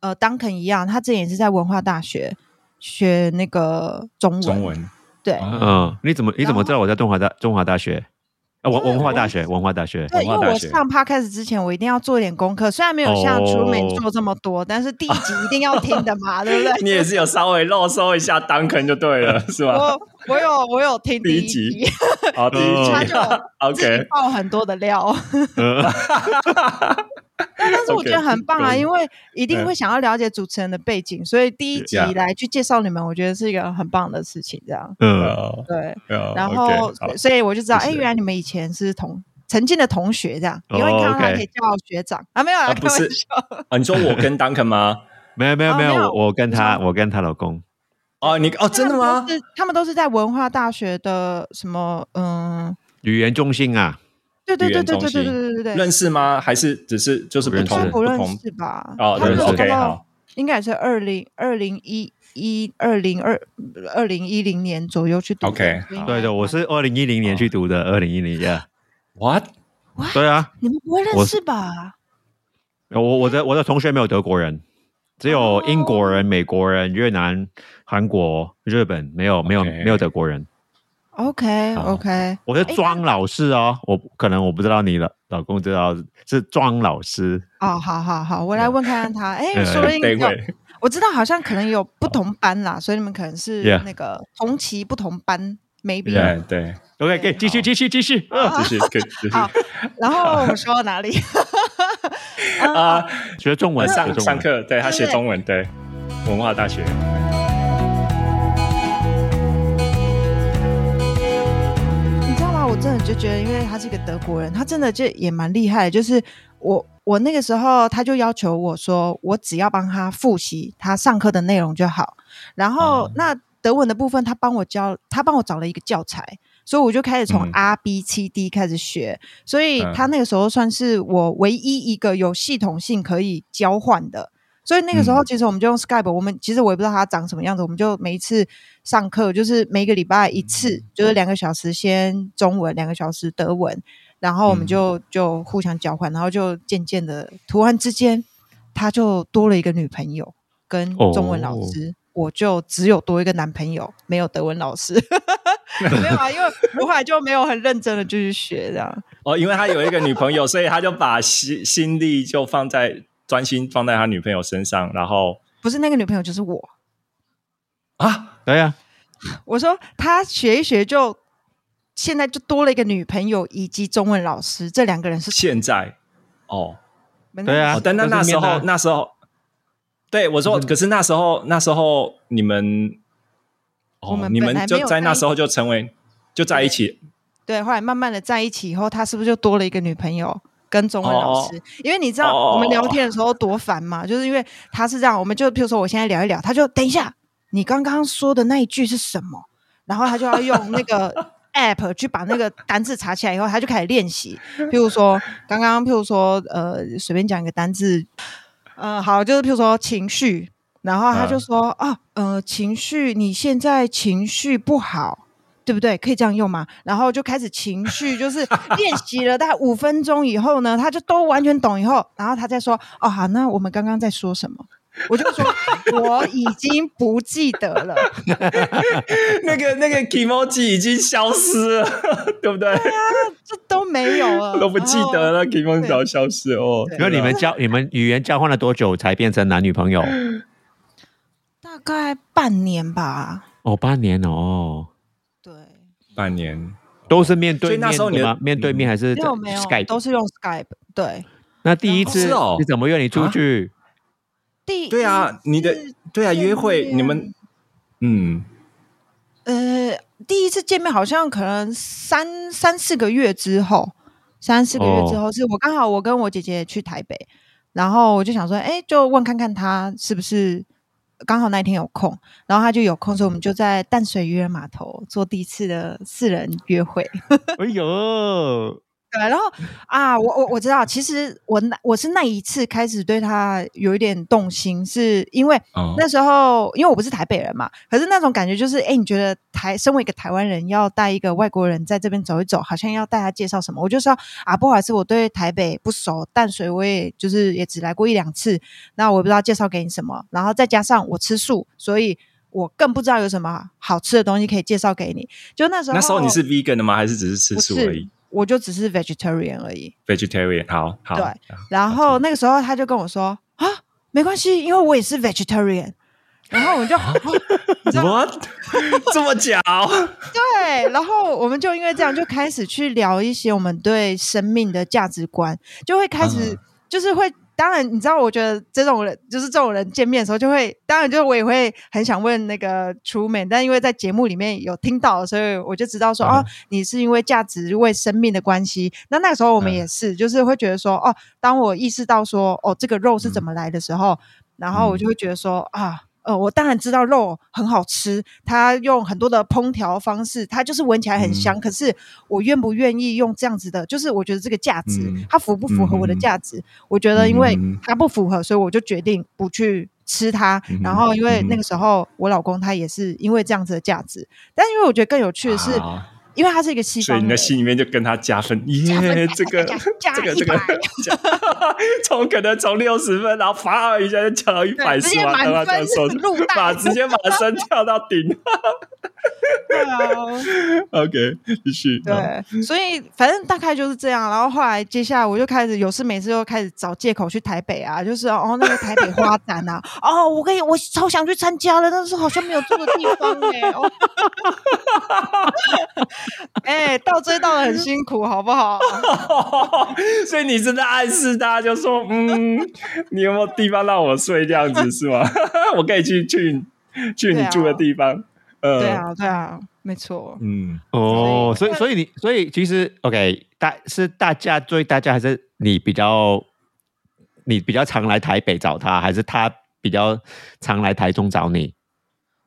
呃 Duncan 一样，他之前也是在文化大学学那个中文，中文，对，嗯，你怎么你怎么知道我在中华大中华大学？文文化大学，文化大学。对，因为我上 podcast 之前，我一定要做一点功课。虽然没有像出美做这么多，但是第一集一定要听的嘛，<laughs> 对不对？你也是有稍微漏搜一下当坑就对了，<laughs> 是吧？我我有我有听第一集，好，<laughs> 第一集他就 OK 爆很多的料。但但是我觉得很棒啊，因为一定会想要了解主持人的背景，所以第一集来去介绍你们，我觉得是一个很棒的事情。这样，嗯，对，然后所以我就知道，哎，原来你们以前是同曾经的同学，这样，因为看到他可以叫学长。啊，没有啊，不是 <laughs> 啊，你说我跟 Duncan 吗？<laughs> 没有没有没有，哦我我跟他我我跟他老公，哦，你哦，真的吗？是他们都是在文化大学的什么嗯，语言中心啊，对对对对对对心对对对对，认识吗？还是只是就是不同不认同识吧？哦，他们认识认识 OK 那时候好，应该也是二零二零一一二零二二零一零年左右去读的。OK，对的，我是二零一零年去读的，二零一零年，What？对啊，你们不会认我识吧？我我的我的同学没有德国人，只有英国人、美国人、越南、韩国、日本，没有没有没有德国人。OK 好。OK，我是庄老师哦，我可能我不知道你老老公知道是庄老师，哦，好好好，我来问看看他。哎，<laughs> 对说我知道好像可能有不同班啦，所以你们可能是那个同期不同班，maybe。对。对，OK，可以继续继续继续。嗯继续可以继续。好 <laughs> 然后我们说到哪里？<laughs> 啊，学中文，上中文。上课，对他学中文，对文化大学，真的就觉得，因为他是一个德国人，他真的就也蛮厉害的。就是我我那个时候，他就要求我说，我只要帮他复习他上课的内容就好。然后、哦那德文的部分，他帮我教，他帮我找了一个教材，所以我就开始从嗯 R、B、C、D 开始学。所以嗯他那个时候算是我唯一一个有系统性可以交换的。所以那个时候，嗯其实我们就用 Skype，我们其实我也不知道它长什么样子，我们就每一次上课就是每个礼拜一次，就是两个小时先中文，两个小时德文，然后我们就、就互相交换，然后就渐渐的突然之间，他就多了一个女朋友跟中文老师，我就只有多一个男朋友，没有德文老师。<laughs> 没有啊，因为我后来就没有很认真的继续学这样。哦，因为他有一个女朋友，所以他就把心心力就放在专心放在他女朋友身上，然后不是那个女朋友就是我。啊，对呀，我说他学一学就现在就多了一个女朋友以及中文老师，这两个人是现在？哦。对啊哦，但那那时候那时候，对我说，可是那时候那时候你们，哦我们，你们就在那时候就成为就在一起，对，后来慢慢的在一起以后，他是不是就多了一个女朋友跟中文老师？哦因为你知道哦我们聊天的时候多烦嘛，就是因为他是这样，我们就譬如说我现在聊一聊，他就等一下，你刚刚说的那一句是什么？然后他就要用那个 <laughs> app 去把那个单字查起来以后，他就开始练习。譬如说刚刚，譬如说呃，随便讲一个单字，呃，好，就是譬如说情绪。然后他就说、啊，呃，情绪，你现在情绪不好，对不对？可以这样用吗？然后就开始情绪，就是练习了大概五分钟以后呢，他就都完全懂以后，然后他再说，哦，好，那我们刚刚在说什么？我就说 <laughs> 我已经不记得了，<laughs> 那个那个 emoji 已经消失了，<laughs> 对不对？这都没有了，都不记得了。了，emoji 早消失哦。对因为你们交你们语言交换了多久才变成男女朋友？大概半年吧，哦，半年哦，对，半年，都是面所以对面那时候你的的吗？面对面还是没有没有 Skype？都是用 Skype，对。那第一次你怎么约你出去？第对啊，你的对啊，约会你们嗯呃，第一次见面好像可能三三四个月之后，三四个月之哦后，是我刚好我跟我姐姐去台北，然后我就想说，哎，就问看看她是不是刚好那一天有空，然后他就有空，所以我们就在淡水渔人码头做第一次的四人约会。<laughs> 哎呦，对，然后啊，我我我知道，其实我那我是那一次开始对他有一点动心，是因为哦那时候因为我不是台北人嘛，可是那种感觉就是，哎，你觉得台身为一个台湾人，要带一个外国人在这边走一走，好像要带他介绍什么，我就说啊，不好意思，我对台北不熟，淡水我也就是也只来过一两次，那我也不知道介绍给你什么，然后再加上我吃素，所以我更不知道有什么好吃的东西可以介绍给你。就那时候，那时候你是 vegan 的吗？还是只是吃素而已是？我就只是 vegetarian 而已。？vegetarian，好好。对然后那个时候他就跟我说啊，没关系，因为我也是 vegetarian。然后我们就、哦 <laughs> 你知道 What？<laughs> 这么巧？对，然后我们就因为这样就开始去聊一些我们对生命的价值观，就会开始、嗯就是会。当然，你知道，我觉得这种人就是这种人见面的时候，就会当然，就是我也会很想问那个 Truman，但因为在节目里面有听到，所以我就知道说，嗯哦，你是因为价值为生命的关系。那那个时候我们嗯也是，就是会觉得说，哦，当我意识到说，哦，这个肉是怎么来的时候，然后我就会觉得说啊。呃，我当然知道肉很好吃，它用很多的烹调方式，它就是闻起来很香。可是我愿不愿意用这样子的？就是我觉得这个价值，它符不符合我的价值？我觉得，因为它不符合，所以我就决定不去吃它。然后，因为那个时候我老公他也是因为这样子的价值，但因为我觉得更有趣的是。因为他是一个西方，所以你的心里面就跟他加分，耶，这个这个这个，<laughs> <laughs> 从可能从六十分，然后啪一下就跳到一百四，满分，把直接把升跳到顶。对啊，<laughs> OK，继续。对，所以反正大概就是这样。然后后来接下来我就开始有事没事又开始找借口去台北啊，就是哦那个台北花展啊，哦我可以我超想去参加的，但是好像没有住的地方哎。<laughs> 哎，倒追倒的很辛苦，好不好？<laughs> 所以你是在暗示他，就说嗯，你有没有地方让我睡这样子是吗？<laughs> 我可以去去去你住的地方。呃，对啊，对啊，没错。嗯，哦，所以所以你所以其实 OK，大是大家追大家，还是你比较你比较常来台北找他，还是他比较常来台中找你？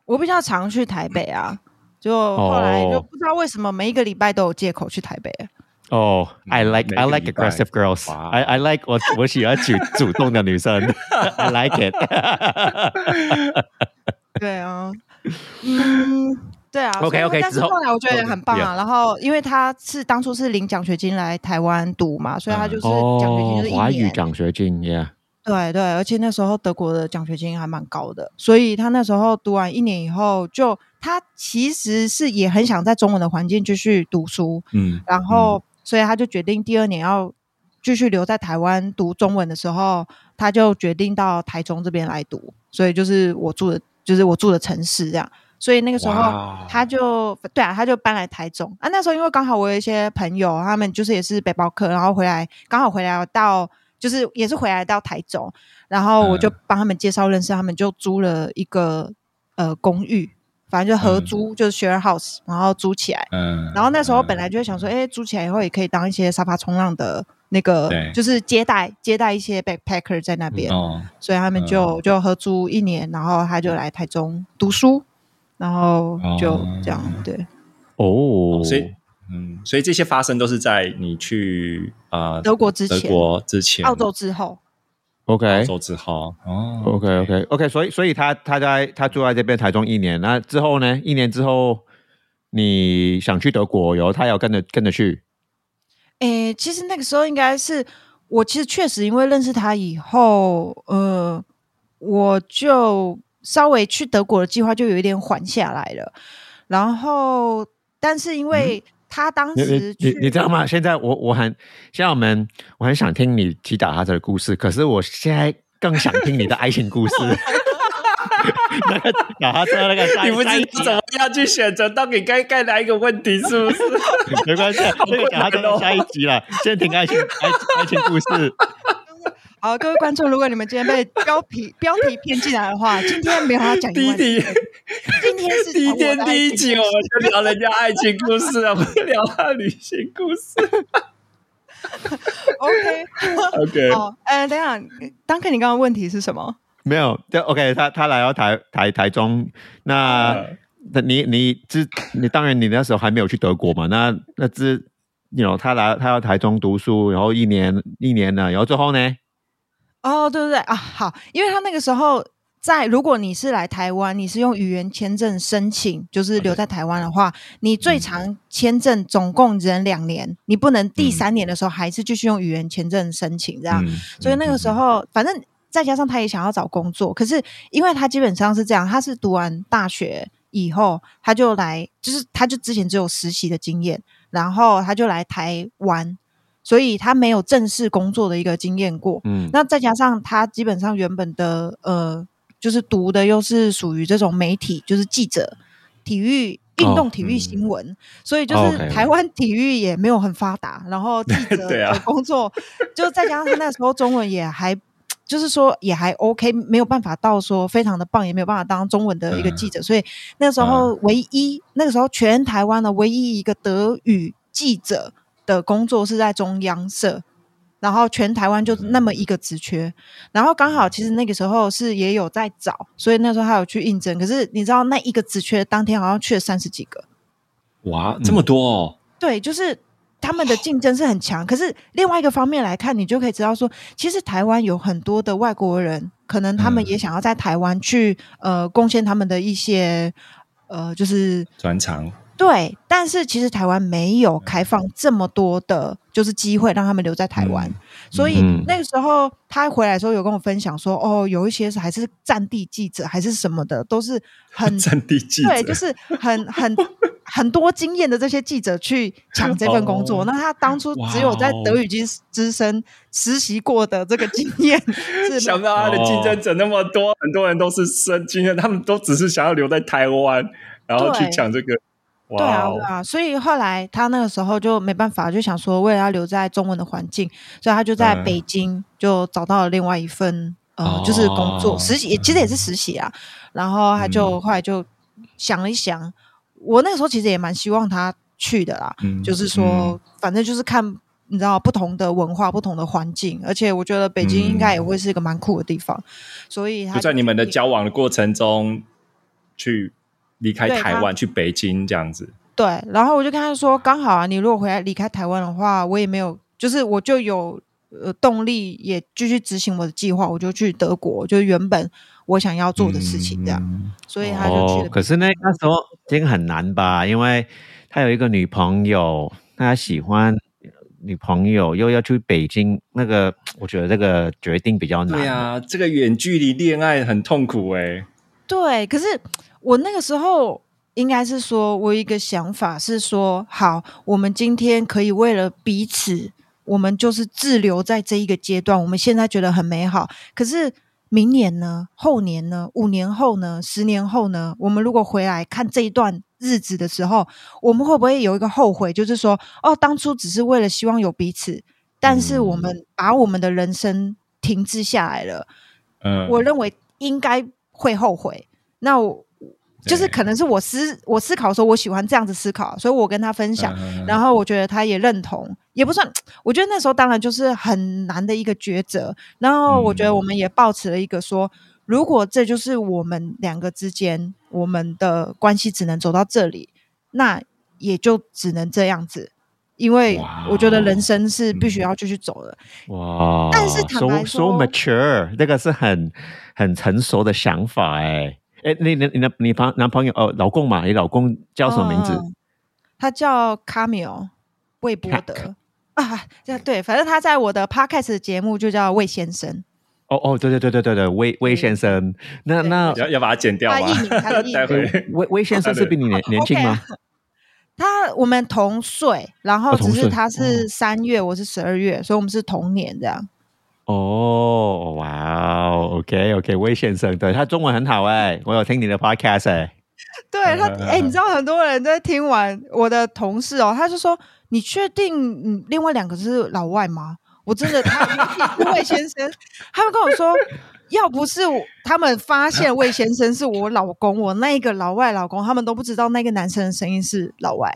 我比较常去台北啊。就后来就不知道为什么每一个礼拜都有借口去台北。哦，I like I like aggressive girls. I I like 我我喜欢主主动的女生。I like it. <laughs> 对啊，嗯，对啊。OK OK，但是后来我觉得也很棒啊。然后因为他是当初是领奖学金来台湾读嘛，所以他就是奖学金就是华语奖学金，Yeah。对对，而且那时候德国的奖学金还蛮高的，所以他那时候读完一年以后就。他其实是也很想在中文的环境继续读书，嗯，然后所以他就决定第二年要继续留在台湾读中文的时候，他就决定到台中这边来读，所以就是我住的，就是我住的城市这样。所以那个时候他就对啊，他就搬来台中啊。那时候因为刚好我有一些朋友，他们就是也是背包客，然后回来刚好回来到就是也是回来到台中，然后我就帮他们介绍认识，他们就租了一个呃公寓。反正就合租，就是 share house，然后租起来。嗯，然后那时候本来就想说，哎，租起来以后也可以当一些沙发冲浪的那个，就是接待接待一些 backpacker 在那边。哦，所以他们就就合租一年，然后他就来台中读书，然后就这样对。哦，所以嗯，所以这些发生都是在你去啊德国之前，德国之前，澳洲之后。OK，周志豪哦，OK，OK，OK，所以，所以他他在他住在这边台中一年，那之后呢？一年之后，你想去德国，然后他要跟着跟着去。诶，其实那个时候应该是我，其实确实因为认识他以后，呃，我就稍微去德国的计划就有一点缓下来了。然后，但是因为。他当时，你你知道吗？现在我我很，现在我们我很想听你击打他的故事，可是我现在更想听你的爱情故事。<laughs> 那个打他车那个，你不知怎么样去选择到底该该哪一个问题，是不是？<laughs> 没关系，这个讲他等到下一集了。先听爱情爱爱情故事。好，各位观众，如果你们今天被标题标题骗进来的话，今天没有要讲第一题。今天是第一天第一集，我们就聊人家爱情故事啊，不聊他旅行故事。OK <laughs> OK，好，呃，等下，当克，你刚刚问题是什么？没有，就 OK。他他来到台台台中，那那你你之你当然你那时候还没有去德国嘛？那那之，you know，他来他要台中读书，然后一年一年呢，然后最后呢？哦，对对对啊，好，因为他那个时候在，如果你是来台湾，你是用语言签证申请，就是留在台湾的话，你最长签证总共只能两年，你不能第三年的时候还是继续用语言签证申请这样。所以那个时候，反正再加上他也想要找工作，可是因为他基本上是这样，他是读完大学以后，他就来，就是他就之前只有实习的经验，然后他就来台湾。所以他没有正式工作的一个经验过，嗯，那再加上他基本上原本的呃，就是读的又是属于这种媒体，就是记者、体育、运动、体育新闻，<laughs> 所以就是台湾体育也没有很发达，然后记 <laughs> 者的工作，就再加上他那时候中文也还，就是说也还 OK，没有办法到说非常的棒，也没有办法当中文的一个记者，所以那时候唯一那个时候全台湾的唯一一个德语记者。的工作是在中央社，然后全台湾就那么一个职缺，然后刚好其实那个时候是也有在找，所以那时候他有去应征。可是你知道那一个职缺当天好像去了三十几个，哇，这么多哦！对，就是他们的竞争是很强。可是另外一个方面来看，你就可以知道说，其实台湾有很多的外国人，可能他们也想要在台湾去呃贡献他们的一些呃就是专长。对，但是其实台湾没有开放这么多的，就是机会让他们留在台湾。所以那个时候他回来的时候，有跟我分享说，哦，有一些是还是战地记者，还是什么的，都是很 <laughs> 战地记者，对，就是很很 <laughs> 很多经验的这些记者去抢这份工作。那他当初只有在德语机之声实习过的这个经验，<laughs> 是想不到他的竞争者那么多，很多人都是生经验，他们都只是想要留在台湾，然后去抢这个。对啊，对啊，所以后来他那个时候就没办法，就想说为了要留在中文的环境，所以他就在北京就找到了另外一份呃，就是工作实习，其实也是实习啊。然后他就后来就想了一想，我那个时候其实也蛮希望他去的啦，就是说反正就是看你知道不同的文化、不同的环境，而且我觉得北京应该也会是一个蛮酷的地方，所以他就在你们的交往的过程中去。离开台湾去北京这样子，对，然后我就跟他说，刚好啊，你如果回来离开台湾的话，我也没有，就是我就有呃动力，也继续执行我的计划，我就去德国，就是原本我想要做的事情这样，所以他就去了。可是那那时候这个很难吧，因为他有一个女朋友，他喜欢女朋友，又要去北京，那个我觉得这个决定比较难。对啊，这个远距离恋爱很痛苦哎。对，可是。我那个时候应该是说，我有一个想法是说，好，我们今天可以为了彼此，我们就是滞留在这一个阶段。我们现在觉得很美好，可是明年呢？后年呢？五年后呢？十年后呢？我们如果回来看这一段日子的时候，我们会不会有一个后悔？就是说，哦，当初只是为了希望有彼此，但是我们把我们的人生停滞下来了。嗯，我认为应该会后悔。那我。就是可能是我思我思考的时候，我喜欢这样子思考，所以我跟他分享，然后我觉得他也认同，也不算。我觉得那时候当然就是很难的一个抉择。然后我觉得我们也抱持了一个说，如果这就是我们两个之间我们的关系只能走到这里，那也就只能这样子。因为我觉得人生是必须要继续走的。哇！但是坦白说，so mature，那个是很很成熟的想法哎。哎，你你你的你朋男朋友哦，老公嘛？你老公叫什么名字？他叫卡米尔魏波德啊，这对，反正他在我的 podcast 节目就叫魏先生。哦哦，对对对对对对，魏魏先生，那那要要把它剪掉吗？<laughs> 待会 <laughs> 魏魏先生是比你年年轻吗？他我们同岁，然后只是他是三月，我是十二月，所以我们是同年这样。哦，哇哦，OK OK，魏先生，对他中文很好哎，我有听你的 podcast 哎，对他，哎，你知道很多人在听完我的同事哦，他就说，你确定嗯，另外两个是老外吗？我真的，他魏先生，<laughs> 他们跟我说，要不是他们发现魏先生是我老公，我那个老外老公，他们都不知道那个男生的声音是老外，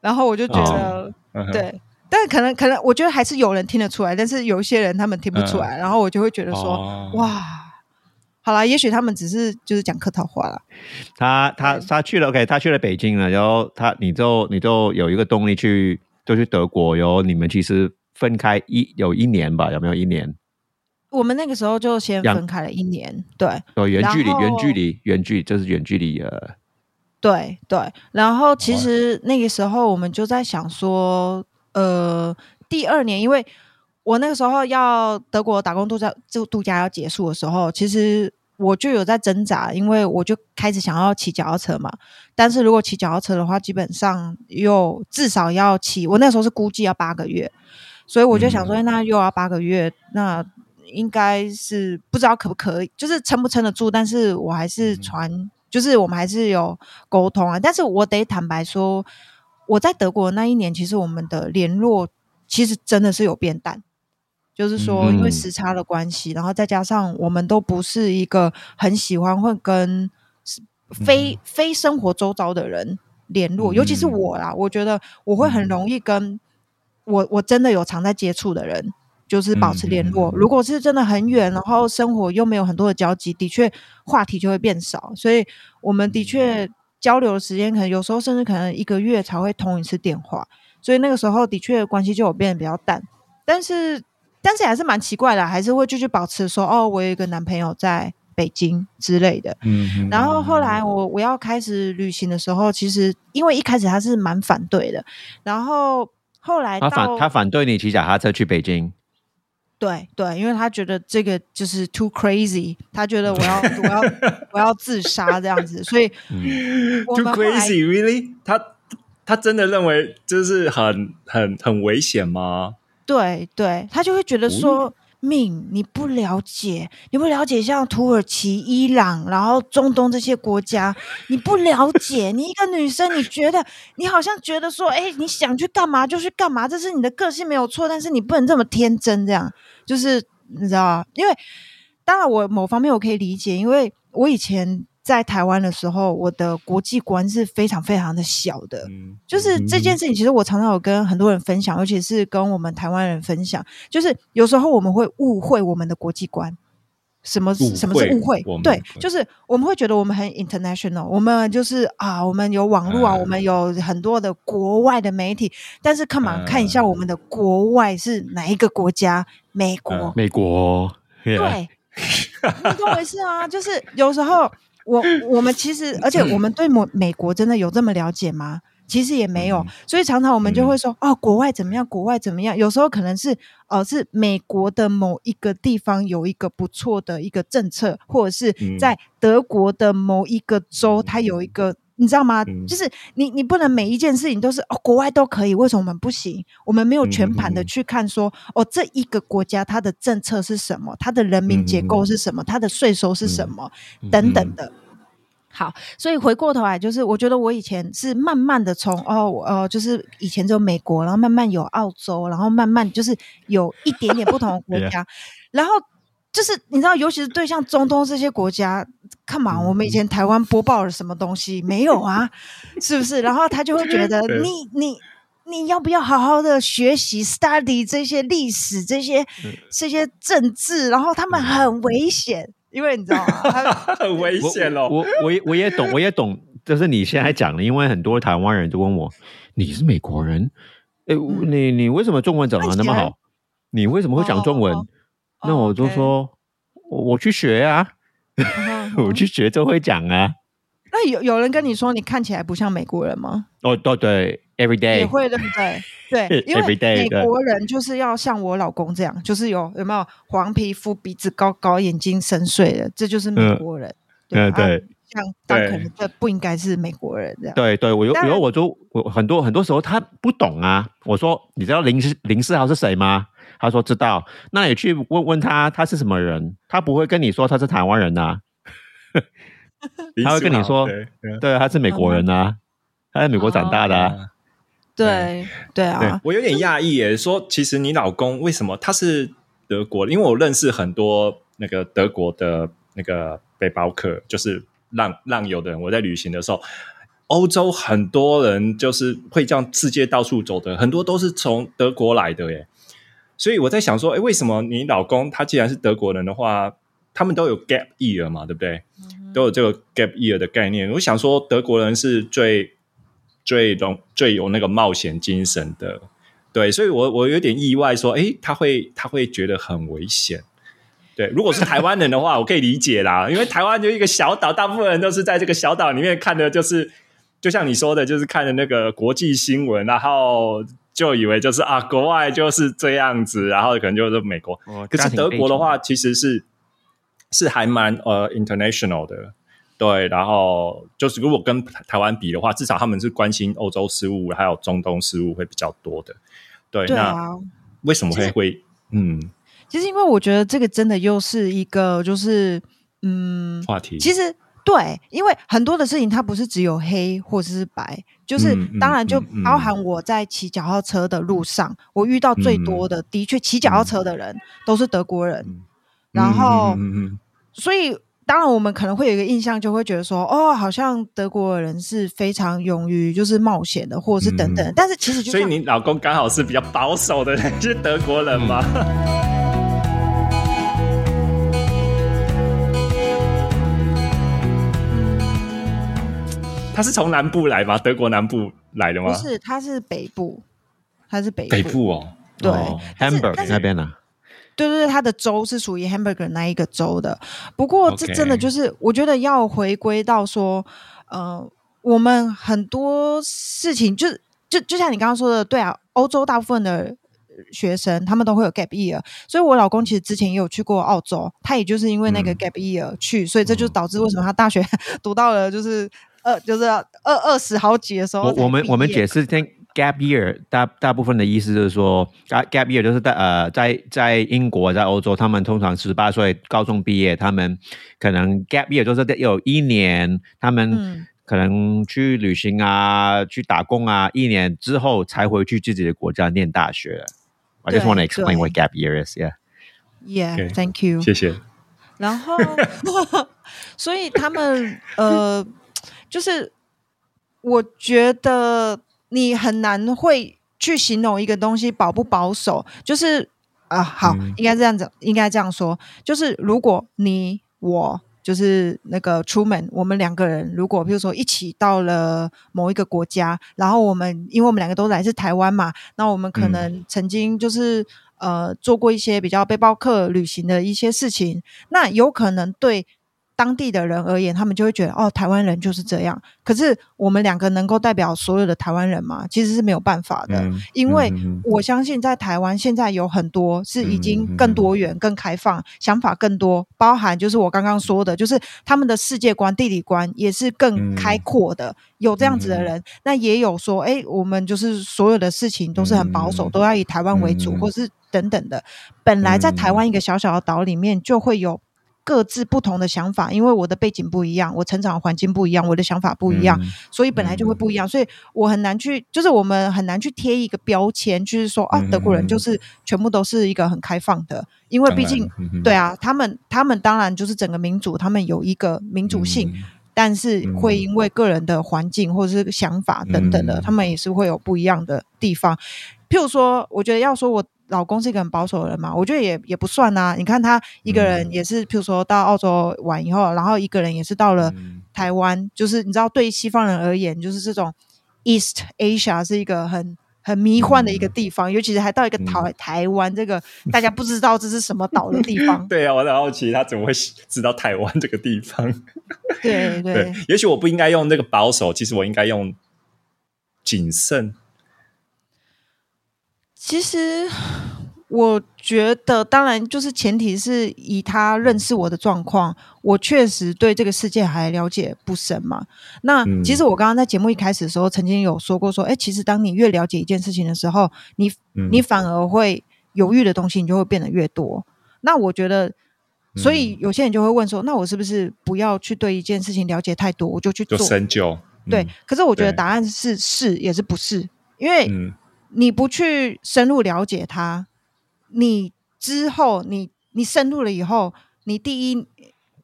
然后我就觉得，对。但可能可能，我觉得还是有人听得出来，但是有一些人他们听不出来，然后我就会觉得说，哇，好了，也许他们只是就是讲客套话了。他他他去了，OK，他去了北京了，然后他你就你就有一个动力去就去德国，然后你们其实分开一有一年吧，有没有一年？我们那个时候就先分开了一年，对，有，远距离，远距离，远距就是远距离呃，对对，然后其实那个时候我们就在想说。呃，第二年，因为我那个时候要德国打工度假就度假要结束的时候，其实我就有在挣扎，因为我就开始想要骑脚踏车嘛。但是如果骑脚踏车的话，基本上又至少要骑，我那时候是估计要八个月，所以我就想说，那又要八个月，那应该是不知道可不可以，就是撑不撑得住。但是我还是传，就是我们还是有沟通啊。但是我得坦白说。我在德国那一年，其实我们的联络其实真的是有变淡，就是说因为时差的关系，然后再加上我们都不是一个很喜欢会跟非非生活周遭的人联络，尤其是我啦，我觉得我会很容易跟我我真的有常在接触的人。就是保持联络。如果是真的很远，然后生活又没有很多的交集，的确话题就会变少。所以我们的确交流的时间可能有时候甚至可能一个月才会通一次电话。所以那个时候的确关系就有变得比较淡。但是但是还是蛮奇怪的，还是会继续保持说哦，我有一个男朋友在北京之类的。嗯，然后后来我我要开始旅行的时候，其实因为一开始他是蛮反对的，然后后来他反他反对你骑脚踏车去北京。对对，因为他觉得这个就是 too crazy，他觉得我要我要我要自杀这样子，所以 too crazy really？他他真的认为就是很很很危险吗？对对，他就会觉得说。命你不了解，你不了解像土耳其、伊朗，然后中东这些国家，你不了解。你一个女生，你觉得你好像觉得说，哎，你想去干嘛就去干嘛，这是你的个性没有错，但是你不能这么天真，这样就是你知道因为当然我某方面我可以理解，因为我以前。在台湾的时候，我的国际观是非常非常的小的。就是这件事情，其实我常常有跟很多人分享，尤其是跟我们台湾人分享。就是有时候我们会误会我们的国际观，什么什么是误会？对，就是我们会觉得我们很 international，我们就是啊，我们有网络啊，我们有很多的国外的媒体。但是看嘛，看一下我们的国外是哪一个国家？美国，美国，对，你懂我意思啊？就是有时候。我我们其实，而且我们对美美国真的有这么了解吗？其实也没有，所以常常我们就会说，哦，国外怎么样？国外怎么样？有时候可能是，呃，是美国的某一个地方有一个不错的一个政策，或者是在德国的某一个州，它有一个。你知道吗？就是你，你不能每一件事情都是哦，国外都可以，为什么我们不行？我们没有全盘的去看，说哦，这一个国家它的政策是什么，它的人民结构是什么，它的税收是什么，等等的。好，所以回过头来，就是我觉得我以前是慢慢的从哦，呃，就是以前只有美国，然后慢慢有澳洲，然后慢慢就是有一点点不同的国 <laughs> 家，然后。就是你知道，尤其是对像中东这些国家，看嘛？我们以前台湾播报了什么东西没有啊？是不是？然后他就会觉得你你你要不要好好的学习 study 这些历史、这些这些政治？然后他们很危险，因为你知道吗？<laughs> 很危险哦。我我我也懂，我也懂。就是你现在讲的，因为很多台湾人都问我，你是美国人，哎，你你为什么中文讲的那么好？你为什么会讲中文？那我就说，我我去学啊，<laughs> 我去学就会讲啊。那有有人跟你说你看起来不像美国人吗？哦，对对，every day 也会对不对？对，<laughs> 因为美国人就是要像我老公这样，就是有有没有黄皮肤、鼻子高高、眼睛深邃的，这就是美国人。对对，像但可能这不应该是美国人这样。对对，我有有我就我很多很多时候他不懂啊。我说你知道林林世豪是谁吗？他说知道，那你去问问他，他是什么人？他不会跟你说他是台湾人呐，<laughs> 他会跟你说，对，他是美国人呐，他在美国长大的。对对啊，我有点讶异耶，说其实你老公为什么他是德国？因为我认识很多那个德国的那个背包客，就是浪浪游的人。我在旅行的时候，欧洲很多人就是会这样世界到处走的，很多都是从德国来的耶。所以我在想说，哎，为什么你老公他既然是德国人的话，他们都有 gap year 嘛，对不对？都有这个 gap year 的概念。我想说，德国人是最最容最有那个冒险精神的，对。所以我我有点意外，说，哎，他会他会觉得很危险。对，如果是台湾人的话，我可以理解啦，因为台湾就一个小岛，大部分人都是在这个小岛里面看的，就是就像你说的，就是看的那个国际新闻，然后。就以为就是啊，国外就是这样子，然后可能就是美国。可是德国的话，其实是是还蛮呃 international 的，对。然后就是如果跟台湾比的话，至少他们是关心欧洲事务，还有中东事务会比较多的。对，那为什么会会嗯？其实因为我觉得这个真的又是一个就是嗯话题，其实。对，因为很多的事情它不是只有黑或者是白，就是当然就包含我在骑脚踏车的路上，我遇到最多的的确骑脚踏车的人都是德国人，然后所以。当然我们可能会有一个印象，就会觉得说，哦，好像德国人是非常勇于就是冒险的，或者是等等。但是其实就，所以你老公刚好是比较保守的人，是德国人吗？他是从南部来吗？德国南部来的吗？不是，他是北部，他是北北部哦。对，Hamburg 那边呢？对对对，他的州是属于 hamburger 那一个州的。不过这真的就是，我觉得要回归到说，呃，我们很多事情，就就就像你刚刚说的，对啊，欧洲大部分的学生他们都会有 gap year，所以我老公其实之前也有去过澳洲，他也就是因为那个 gap year 去，所以这就导致为什么他大学读到了就是二就是二二十好几的时候，我我们我们解释听。Gap year 大大部分的意思就是说，Gap year 就是在呃在在英国在欧洲，他们通常十八岁高中毕业，他们可能 Gap year 就是有一年，他们可能去旅行啊，去打工啊，一年之后才回去自己的国家念大学。I just want to explain what gap year is. Yeah. Yeah. Thank you. 谢谢。然后，<laughs> 所以他们呃，就是我觉得。你很难会去形容一个东西保不保守，就是啊，好，应该这样子，应该这样说，就是如果你我就是那个出门，我们两个人如果比如说一起到了某一个国家，然后我们因为我们两个都来自台湾嘛，那我们可能曾经就是呃做过一些比较背包客旅行的一些事情，那有可能对。当地的人而言，他们就会觉得哦，台湾人就是这样。可是我们两个能够代表所有的台湾人吗？其实是没有办法的，因为我相信在台湾现在有很多是已经更多元、更开放，想法更多，包含就是我刚刚说的，就是他们的世界观、地理观也是更开阔的。有这样子的人，那也有说，哎，我们就是所有的事情都是很保守，都要以台湾为主，或是等等的。本来在台湾一个小小的岛里面，就会有。各自不同的想法，因为我的背景不一样，我成长环境不一样，我的想法不一样，所以本来就会不一样，所以我很难去，就是我们很难去贴一个标签，就是说啊，德国人就是全部都是一个很开放的，因为毕竟对啊，他们他们当然就是整个民主，他们有一个民主性，但是会因为个人的环境或者是想法等等的，他们也是会有不一样的地方。譬如说，我觉得要说我。老公是一个很保守的人嘛，我觉得也也不算啊。你看他一个人也是，譬如说到澳洲玩以后，然后一个人也是到了台湾，就是你知道，对西方人而言，就是这种 East Asia 是一个很很迷幻的一个地方，尤其是还到一个台台湾这个大家不知道这是什么岛的地方。<laughs> 对啊，我很好奇他怎么会知道台湾这个地方。对对，也许我不应该用那个保守，其实我应该用谨慎。其实我觉得，当然就是前提是以他认识我的状况，我确实对这个世界还了解不深嘛。那其实我刚刚在节目一开始的时候，曾经有说过，说，哎，其实当你越了解一件事情的时候，你你反而会犹豫的东西，你就会变得越多。那我觉得，所以有些人就会问说，那我是不是不要去对一件事情了解太多，我就去做深究？对。可是我觉得答案是是也是不是，因为。你不去深入了解他，你之后你你深入了以后，你第一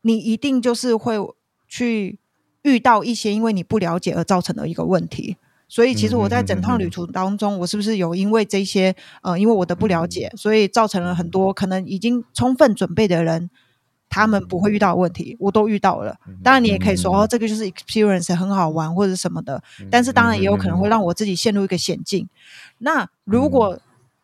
你一定就是会去遇到一些因为你不了解而造成的一个问题。所以其实我在整趟旅途当中，我是不是有因为这些呃，因为我的不了解，所以造成了很多可能已经充分准备的人。他们不会遇到问题，我都遇到了。当然，你也可以说哦，这个就是 experience 很好玩或者什么的。但是，当然也有可能会让我自己陷入一个险境。那如果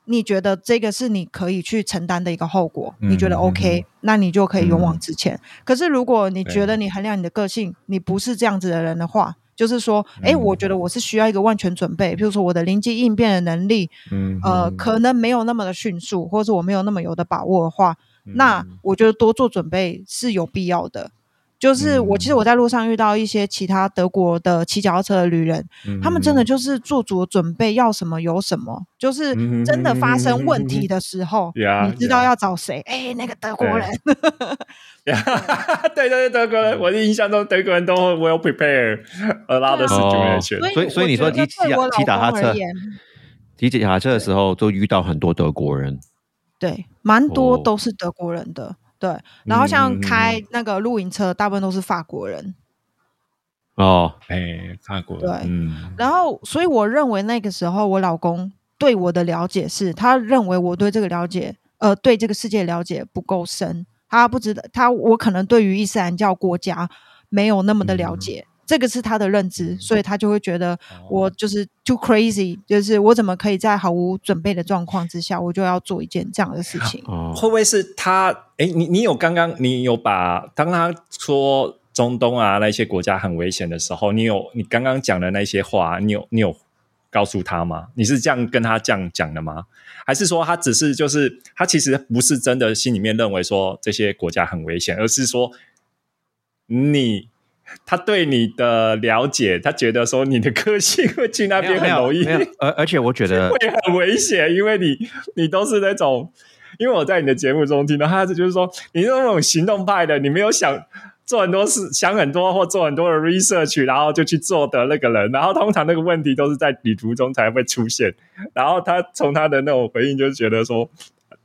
你觉得这个是你可以去承担的一个后果，你觉得 OK，那你就可以勇往直前。可是，如果你觉得你衡量你的个性，你不是这样子的人的话，就是说，哎，我觉得我是需要一个万全准备，比如说我的临机应变的能力，呃，可能没有那么的迅速，或者我没有那么有的把握的话。那我觉得多做准备是有必要的。就是我其实我在路上遇到一些其他德国的骑脚踏车的旅人，他们真的就是做足准备，要什么有什么。就是真的发生问题的时候，你知道要找谁？哎，那个德国人。对 <laughs> 对对，德国人，我的印象中德国人都 well prepared a lot of <laughs> situation。所以所以你说骑骑骑脚踏车，骑脚踏车的时候都遇到很多德国人。对，蛮多都是德国人的。对，然后像开那个露营车，大部分都是法国人。哦，哎，法国，对嗯，然后，所以我认为那个时候我老公对我的了解是，他认为我对这个了解，呃，对这个世界了解不够深。他不知道，他我可能对于伊斯兰教国家没有那么的了解，这个是他的认知，所以他就会觉得我就是 too crazy，就是我怎么可以在毫无准备的状况之下，我就要做一件这样的事情？<laughs> 哦，会不会是他？哎，你你有刚刚你有把当他说中东啊那些国家很危险的时候，你有你刚刚讲的那些话，你有你有告诉他吗？你是这样跟他这样讲的吗？还是说他只是就是他其实不是真的心里面认为说这些国家很危险，而是说你 <laughs> 他对你的了解，他觉得说你的个性会去那边很容易，而而且我觉得 <laughs> 会很危险，因为你你都是那种，因为我在你的节目中听到他就是说你是那种行动派的，你没有想做很多事、想很多或做很多的 research，然后就去做的那个人，然后通常那个问题都是在旅途中才会出现，然后他从他的那种回应就觉得说，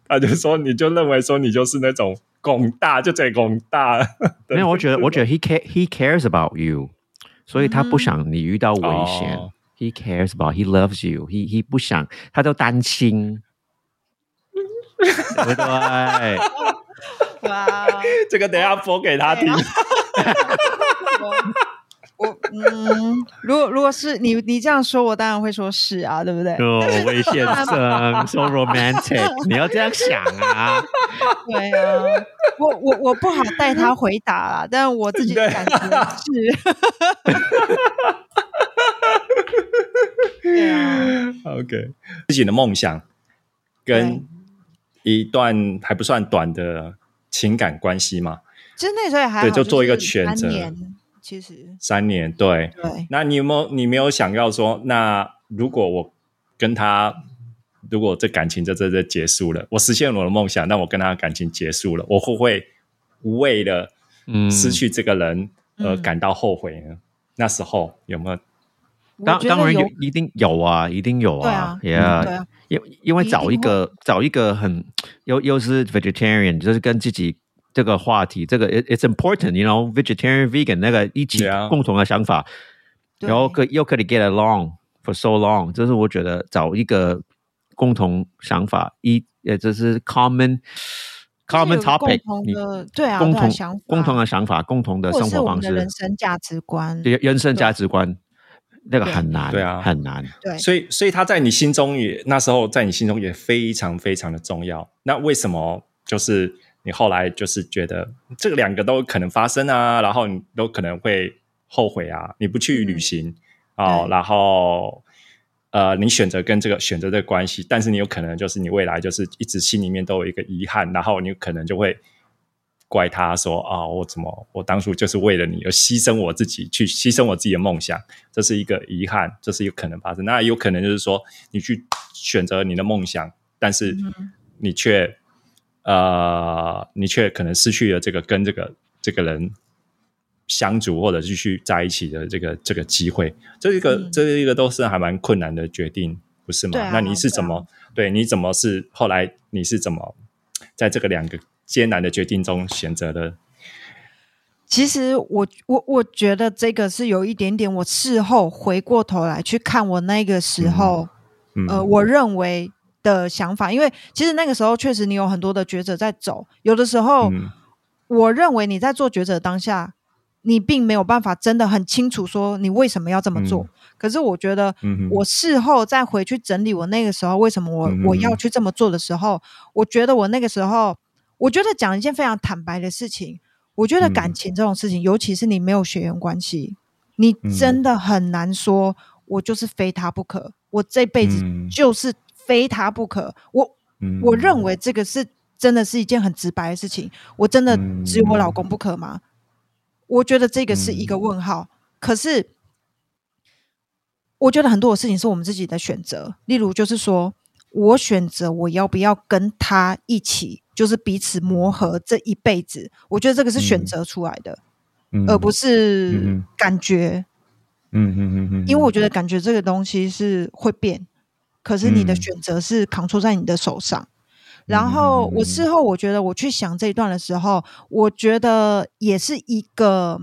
他就说你就认为说你就是那种拱大就这拱大，没有，我觉得我觉得 he care he cares about you，所以他不想你遇到危险。哦 He cares about he loves you. He he 不想他都担心，对不对？哇，这个等一下播给他听。如果如果是你你这样说，我当然会说是啊，对不对？哦，魏先生，<laughs> so romantic，你要这样想啊。对啊，我我我不好带他回答啦，<laughs> 但我自己的感觉是，对。啊，OK，自己的梦想跟一段还不算短的情感关系嘛，其实那时候也还好，对就做一个是选择其实三年，对。对，那你有没有你没有想要说，那如果我跟他，如果这感情就这这结束了，我实现我的梦想，那我跟他的感情结束了，我会不会为了嗯，失去这个人而嗯感到后悔呢？那时候有没有？当当然有，一定有啊，一定有对啊啊，Yeah，对啊，因因为找一个找一个很又又是 vegetarian，就是跟自己这个话题，这个 it- it's important，you know，vegetarian vegan 那个一起共同的想法，对。然后可又可以 get along for so long，这是我觉得找一个共同想法，一呃就是 common common topic，共同你的对啊，共同想法。共同的想法，共同的生活方式。人，生价值观，对人生价值观，那个很难，对啊。很难。对，所以，所以他在你心中也那时候在你心中也非常非常的重要。那为什么就是你后来就是觉得这两个都可能发生啊，然后你都可能会后悔啊，你不去旅行哦，然后呃，你选择跟这个选择这个关系，但是你有可能就是你未来就是一直心里面都有一个遗憾，然后你可能就会。怪他说啊，我怎么我当初就是为了你而牺牲我自己，去牺牲我自己的梦想，这是一个遗憾，这是有可能发生。那有可能就是说，你去选择你的梦想，但是你却、呃，你却可能失去了这个跟这个这个人相处或者继续在一起的这个这个机会。这一个、嗯这一个都是还蛮困难的决定，不是吗？啊那你是怎么对,、你怎么是后来你是怎么在这个两个艰难的决定中选择的？其实我我我觉得这个是有一点点，我事后回过头来去看我那个时候，嗯，呃，我认为的想法，因为其实那个时候确实你有很多的抉择在走，有的时候，嗯。我认为你在做抉择当下，你并没有办法真的很清楚说你为什么要这么做。可是我觉得，我事后再回去整理我那个时候为什么我、嗯我要去这么做的时候，我觉得我那个时候，我觉得讲一件非常坦白的事情，我觉得嗯。感情这种事情，尤其是你没有血缘关系，你嗯。真的很难说，我就是非他不可，我这辈子嗯。就是非他不可。我嗯我认为这个是真的是一件很直白的事情。我真的嗯只有我老公不可吗？我觉得这个是一个嗯问号。可是，我觉得很多的事情是我们自己的选择。例如，就是说我选择我要不要跟他一起，就是彼此磨合这一辈子。我觉得这个是选嗯择出来的，嗯而不是嗯感觉。嗯嗯嗯嗯，因为我觉得感觉这个东西是会变，可是你的嗯选择是扛出在你的手上。然后我事后我觉得我去想这一段的时候，我觉得也是一个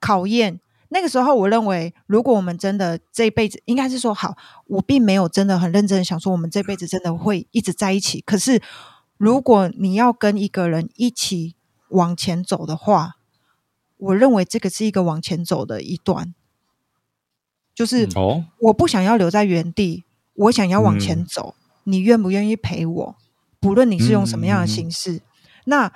考验。那个时候，我认为，如果我们真的这一辈子，应该是说好，我并没有真的很认真的想说，我们这辈子真的会一直在一起。可是，如果你要跟一个人一起往前走的话，我认为这个是一个往前走的一段，就是哦，我不想要留在原地，我想要往前走。你愿不愿意陪我？不论你是用什么样的形式，那。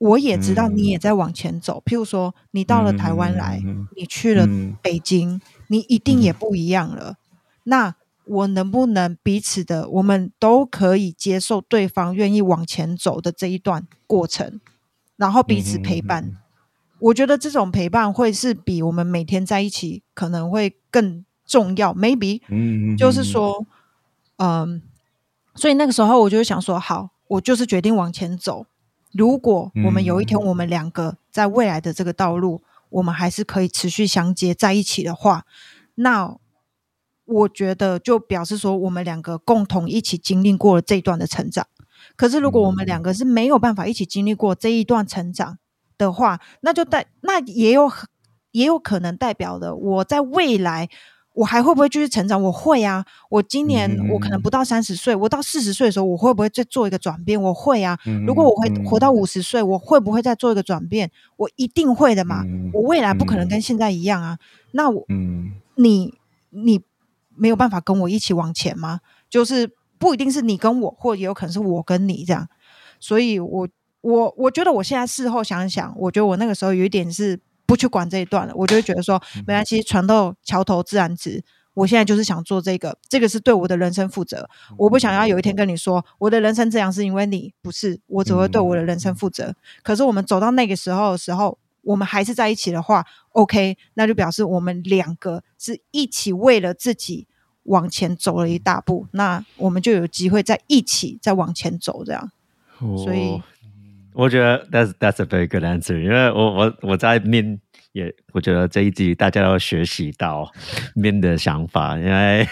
我也知道你也在往前走，譬如说你到了台湾来，你去了北京，你一定也不一样了。那我能不能彼此的，我们都可以接受对方愿意往前走的这一段过程，然后彼此陪伴？我觉得这种陪伴会是比我们每天在一起可能会更重要。Maybe，嗯，就是说，嗯，所以那个时候我就想说，好，我就是决定往前走。如果我们有一天，我们两个在未来的这个道路，我们还是可以持续相接在一起的话，那我觉得就表示说，我们两个共同一起经历过了这一段的成长。可是，如果我们两个是没有办法一起经历过这一段成长的话，那就代那也有也有可能代表的，我在未来。我还会不会继续成长？我会啊！我今年我可能不到三十岁，我到四十岁的时候，我会不会再做一个转变？我会啊！如果我会活到五十岁，我会不会再做一个转变？我一定会的嘛！我未来不可能跟现在一样啊！那我，你你没有办法跟我一起往前吗？就是不一定是你跟我，或也有可能是我跟你这样。所以，我我我觉得我现在事后想想，我觉得我那个时候有一点是。不去管这一段了，我就会觉得说没关系，船到桥头自然直。我现在就是想做这个，这个是对我的人生负责。我不想要有一天跟你说我的人生这样是因为你不是，我只会对我的人生负责。可是我们走到那个时候的时候，我们还是在一起的话，OK，那就表示我们两个是一起为了自己往前走了一大步，那我们就有机会在一起再往前走这样。所以。我觉得 that's that's a very good answer，因为我我我在 min 也，我觉得这一集大家要学习到 min 的想法，因为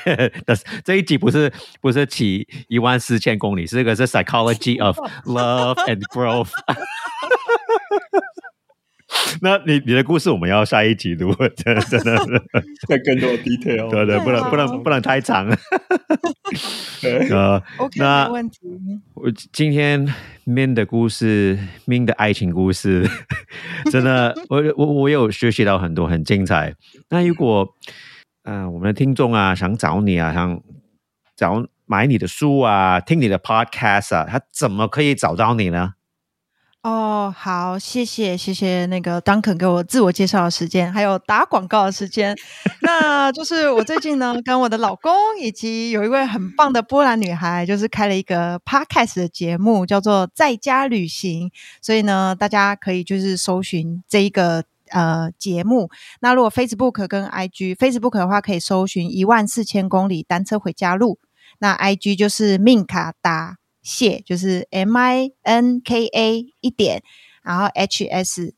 但是这一集不是不是骑一万四千公里，这个是 psychology of love and growth。<laughs> 那你你的故事我们要下一集录，<laughs> 真的真的 <laughs> 再更多 detail，对对，不能不能不能太长。呃，OK，没问题。我今天 Min 的故事，Min 的爱情故事，真的，我我我有学习到很多，很精彩。那如果啊，我们的听众啊，想找你啊，想找买你的书啊，听你的 podcast 啊，他怎么可以找到你呢？哦，好，谢谢，谢谢那个 Duncan 给我自我介绍的时间，还有打广告的时间。那就是我最近呢，跟我的老公以及有一位很棒的波兰女孩，就是开了一个 Podcast 的节目，叫做在家旅行。所以呢，大家可以就是搜寻这一个呃节目。那如果 Facebook 跟 IG，Facebook 的话可以搜寻一万四千公里单车回家路，那 IG 就是命卡达。谢就是 M I N K A 一点，然后 H S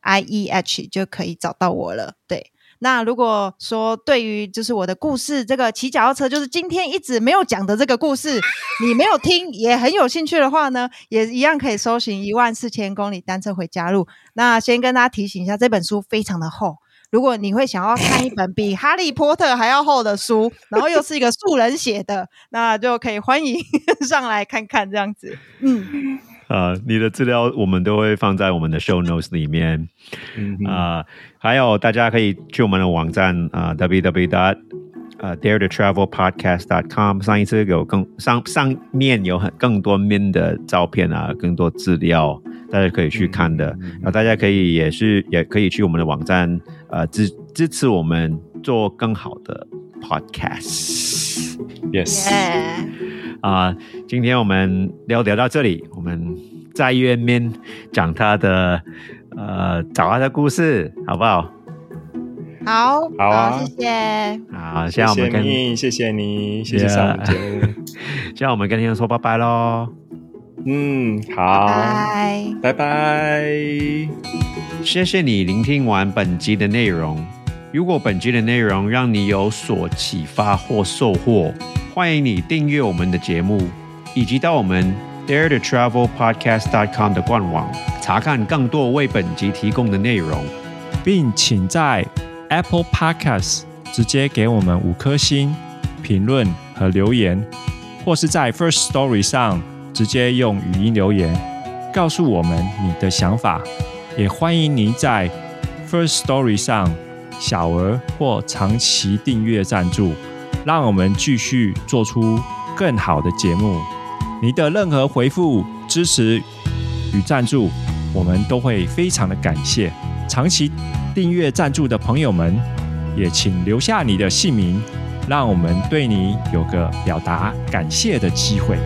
I E H 就可以找到我了。对，那如果说对于就是我的故事，这个骑脚踏车，就是今天一直没有讲的这个故事，你没有听也很有兴趣的话呢，也一样可以搜寻一万四千公里单车回家路。那先跟大家提醒一下，这本书非常的厚。如果你会想要看一本比《哈利波特》还要厚的书，然后又是一个素人写的，那就可以欢迎 <laughs> 上来看看这样子。嗯，<laughs> 啊，你的资料我们都会放在我们的 show notes 里面。嗯啊，还有大家可以去我们的网站啊，www dot 呃 dare to travel podcast dot com。上一次有更上上面有很更多面的照片啊，更多资料。大家可以去看的，然后大家可以也是也可以去我们的网站，呃支支持我们做更好的 podcast。Yes，啊，今天我们聊聊到这里，我们再约面讲他的呃找他的故事，好不好？好，好啊，谢谢。好，现在我们跟你，谢谢你，谢谢上节目。现在 <laughs> 我们跟听众说拜拜喽。嗯，好，拜拜。谢谢你聆听完本集的内容。如果本集的内容让你有所启发或收获，欢迎你订阅我们的节目，以及到我们 Dare to Travel Podcast.com 的官网，查看更多为本集提供的内容，并请在 Apple Podcast 直接给我们五颗星评论和留言，或是在 First Story 上直接用语音留言告诉我们你的想法。也欢迎您在 First Story 上小额或长期订阅赞助，让我们继续做出更好的节目。你的任何回复、支持与赞助，我们都会非常的感谢。长期订阅赞助的朋友们，也请留下你的姓名，让我们对你有个表达感谢的机会。